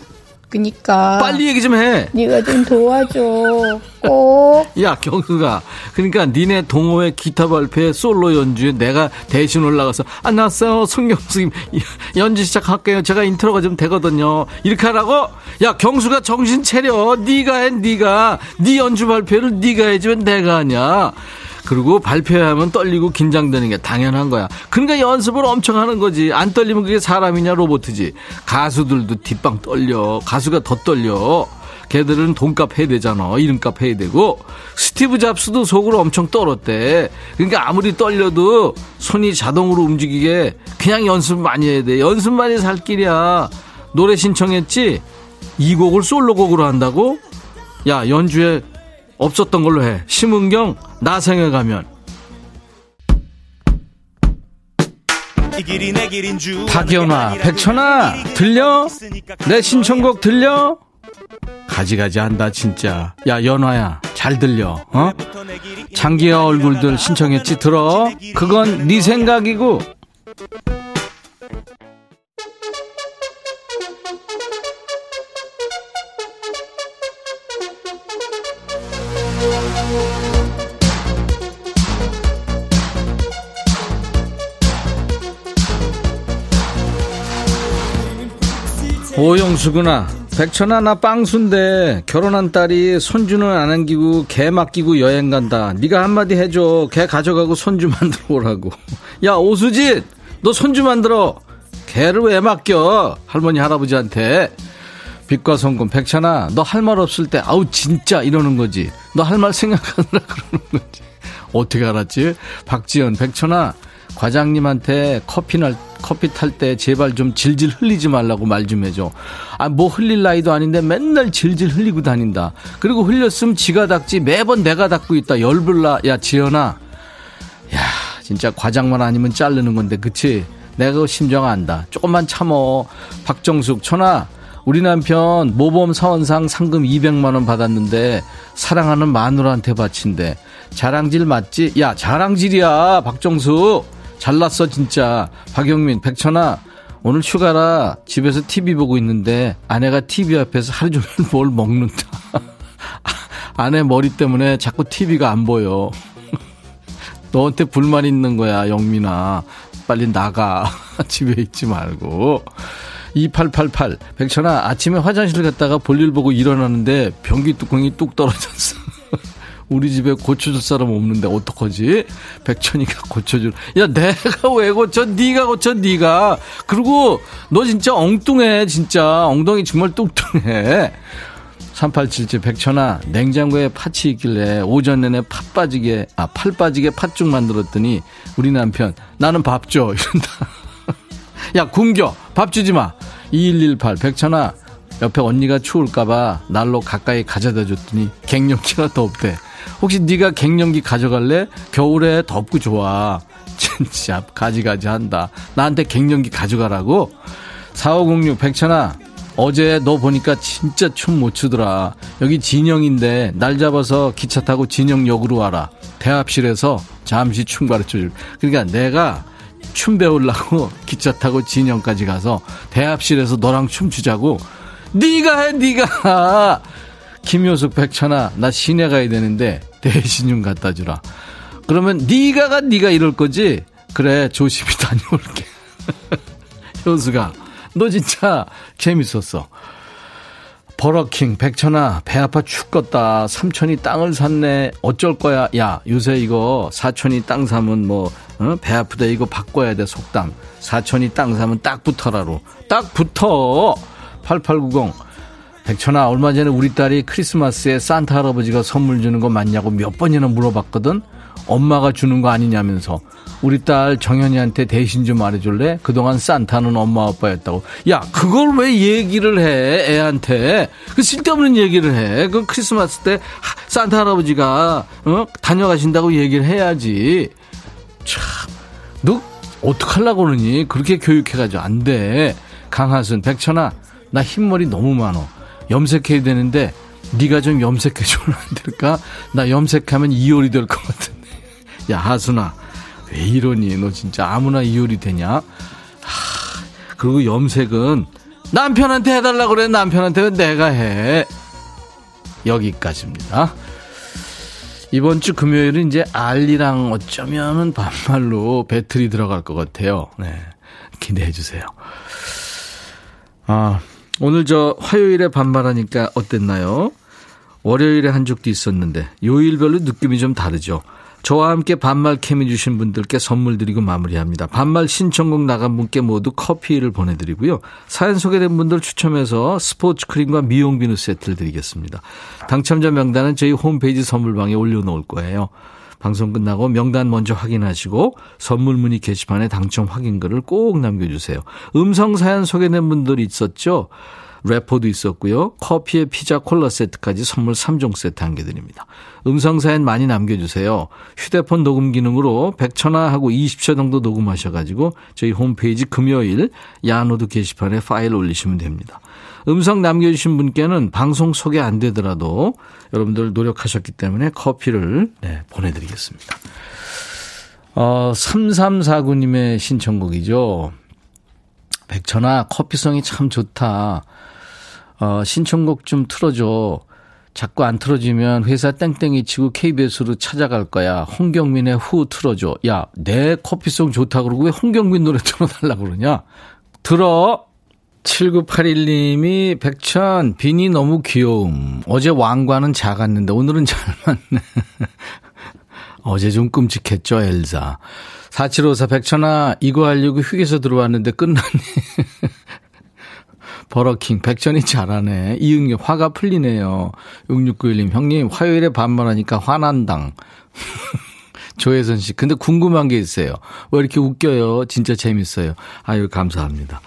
그니까 빨리 얘기 좀 해. 네가 좀 도와줘. 꼭. 야, 경수가. 그러니까 니네 동호회 기타 발표회 솔로 연주에 내가 대신 올라가서 안녕하세요. 송경수님 연주 시작할게요. 제가 인트로가 좀 되거든요. 이렇게 하라고? 야, 경수가 정신 차려. 네가 해, 네가. 네 연주 발표를 네가 해주면 내가 하냐. 그리고 발표하면 떨리고 긴장되는 게 당연한 거야. 그러니까 연습을 엄청 하는 거지. 안 떨리면 그게 사람이냐 로봇이지. 가수들도 뒷방 떨려. 가수가 더 떨려. 걔들은 돈값 해야 되잖아. 이름값 해야 되고. 스티브 잡스도 속으로 엄청 떨었대. 그러니까 아무리 떨려도 손이 자동으로 움직이게 그냥 연습 많이 해야 돼. 연습만이 살 길이야. 노래 신청했지? 이 곡을 솔로곡으로 한다고? 야, 연주에 없었던 걸로 해. 심은경, 나생에 가면. 박연화, 백천아, 들려? 내 신청곡 들려? 가지가지 한다, 진짜. 야, 연화야, 잘 들려, 어? 장기하 얼굴들 신청했지, 들어? 그건 네 생각이고. 오영수구나. 백천아 나 빵순데 결혼한 딸이 손주는 안 안기고 개 맡기고 여행 간다. 네가 한마디 해줘. 개 가져가고 손주 만들어 오라고. 야 오수진 너 손주 만들어. 개를 왜 맡겨? 할머니 할아버지한테. 빛과 성금 백천아 너 할 말 없을 때 아우 진짜 이러는 거지. 너 할 말 생각하느라 그러는 거지. 어떻게 알았지? 박지연 백천아 과장님한테 커피 날 커피 탈 때 제발 좀 질질 흘리지 말라고 말 좀 해줘. 아, 뭐 흘릴 나이도 아닌데 맨날 질질 흘리고 다닌다. 그리고 흘렸으면 지가 닦지 매번 내가 닦고 있다. 열불나. 야, 지연아. 야, 진짜 과장만 아니면 자르는 건데, 그치? 내가 그 심정 안다. 조금만 참어. 박정숙, 천아. 우리 남편 모범 사원상 상금 200만 원 받았는데, 사랑하는 마누라한테 바친대. 자랑질 맞지? 야, 자랑질이야, 박정숙. 잘났어 진짜 박영민 백천아 오늘 휴가라 집에서 TV 보고 있는데 아내가 TV 앞에서 하루 종일 뭘 먹는다 아내 머리 때문에 자꾸 TV가 안 보여 너한테 불만 있는 거야 영민아 빨리 나가. 집에 있지 말고. 2888. 백천아, 아침에 화장실 갔다가 볼일 보고 일어나는데 변기 뚜껑이 뚝 떨어졌어. 우리 집에 고쳐줄 사람 없는데 어떡하지? 백천이가 고쳐줄. 야 내가 왜 고쳐? 네가 고쳐 네가. 그리고 너 진짜 엉뚱해 진짜 엉덩이 정말 뚱뚱해. 3877 백천아 냉장고에 팥이 있길래 오전 내내 팥 빠지게 아 팔 빠지게 팥죽 만들었더니 우리 남편 나는 밥 줘 이런다. 야 굶겨 밥 주지 마. 2118 백천아 옆에 언니가 추울까봐 날로 가까이 가져다 줬더니 갱년기가 더 없대. 혹시 네가 갱년기 가져갈래? 겨울에 덥고 좋아. 진짜 가지가지 한다. 나한테 갱년기 가져가라고? 4506 백천아 어제 너 보니까 진짜 춤 못 추더라. 여기 진영인데 날 잡아서 기차 타고 진영역으로 와라. 대합실에서 잠시 춤 가르쳐 줄. 그러니까 내가 춤 배우려고 기차 타고 진영까지 가서 대합실에서 너랑 춤 추자고. 네가 해, 네가. 김효숙 백천아, 나 시내 가야 되는데 대신 좀 갖다 주라. 그러면 네가 가 네가 이럴 거지. 그래 조심히 다녀올게. 효수가 너 진짜 재밌었어. 버러킹 백천아 배 아파 죽겠다 삼촌이 땅을 샀네 어쩔 거야 야 요새 이거 사촌이 땅 사면 뭐배 어? 아프다 이거 바꿔야 돼 속담 사촌이 땅 사면 딱 붙어라로 딱 붙어 8890 백천아 얼마 전에 우리 딸이 크리스마스에 산타 할아버지가 선물 주는 거 맞냐고 몇 번이나 물어봤거든 엄마가 주는 거 아니냐면서 우리 딸 정현이한테 대신 좀 말해줄래? 그동안 산타는 엄마 아빠였다고. 야, 그걸 왜 얘기를 해, 애한테? 그 쓸데없는 얘기를 해. 그 크리스마스 때 산타 할아버지가, 어? 다녀가신다고 얘기를 해야지. 참, 너 어떡하려고 그러니? 그렇게 교육해가지고 안 돼. 강하순, 백천아, 나 흰머리 너무 많어. 염색해야 되는데, 네가 좀 염색해 주면 안 될까? 나 염색하면 이효리 될 것 같은데. 야, 하순아. 왜 이러니? 너 진짜 아무나 이효리 되냐? 하, 그리고 염색은 남편한테 해달라고 그래. 남편한테 내가 해. 여기까지입니다. 이번 주 금요일은 이제 알리랑 어쩌면은 반말로 배틀이 들어갈 것 같아요. 네. 기대해 주세요. 아, 오늘 저 화요일에 반말하니까 어땠나요? 월요일에 한 적도 있었는데 요일별로 느낌이 좀 다르죠. 저와 함께 반말 캠해 주신 분들께 선물 드리고 마무리합니다. 반말 신청곡 나간 분께 모두 커피를 보내드리고요. 사연 소개된 분들 추첨해서 스포츠 크림과 미용 비누 세트를 드리겠습니다. 당첨자 명단은 저희 홈페이지 선물방에 올려놓을 거예요. 방송 끝나고 명단 먼저 확인하시고 선물 문의 게시판에 당첨 확인글을 꼭 남겨주세요. 음성 사연 소개된 분들이 있었죠. 래퍼도 있었고요. 커피에 피자 콜라 세트까지 선물 3종 세트 한개드립니다 음성 사연 많이 남겨주세요. 휴대폰 녹음 기능으로 100초나 하고 20초 정도 녹음하셔가지고 저희 홈페이지 금요일 야노드 게시판에 파일 올리시면 됩니다. 음성 남겨주신 분께는 방송 소개 안 되더라도 여러분들 노력하셨기 때문에 커피를 네, 보내드리겠습니다. 어, 3349님의 신청곡이죠. 백천아, 커피성이 참 좋다. 어, 신청곡 좀 틀어줘. 자꾸 안 틀어지면 회사 땡땡이 치고 KBS로 찾아갈 거야. 홍경민의 후 틀어줘. 야, 내 커피송 좋다 그러고 왜 홍경민 노래 틀어달라고 그러냐? 들어! 7981님이 백천, 비니 너무 귀여움. 어제 왕과는 작았는데 오늘은 잘 맞네. 어제 좀 끔찍했죠, 엘사. 4754 백천아, 이거 하려고 휴게소 들어왔는데 끝났네. 버러킹, 백전이 잘하네. 이응엽, 화가 풀리네요. 6691님, 형님, 화요일에 반말하니까 화난당. 조혜선 씨, 근데 궁금한 게 있어요. 왜 이렇게 웃겨요? 진짜 재밌어요. 아유, 감사합니다.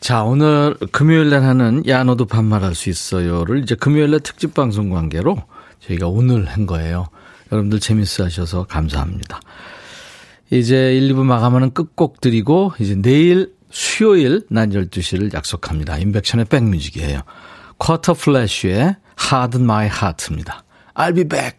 자, 오늘 금요일 날 하는 야, 너도 반말할 수 있어요를 이제 금요일 날 특집 방송 관계로 저희가 오늘 한 거예요. 여러분들 재밌어 하셔서 감사합니다. 이제 1, 2부 마감하는 끝곡 드리고 이제 내일 수요일 낮 12시를 약속합니다. 인백션의 백뮤직이에요. 쿼터 플래쉬의 Harden My Heart입니다. I'll be back.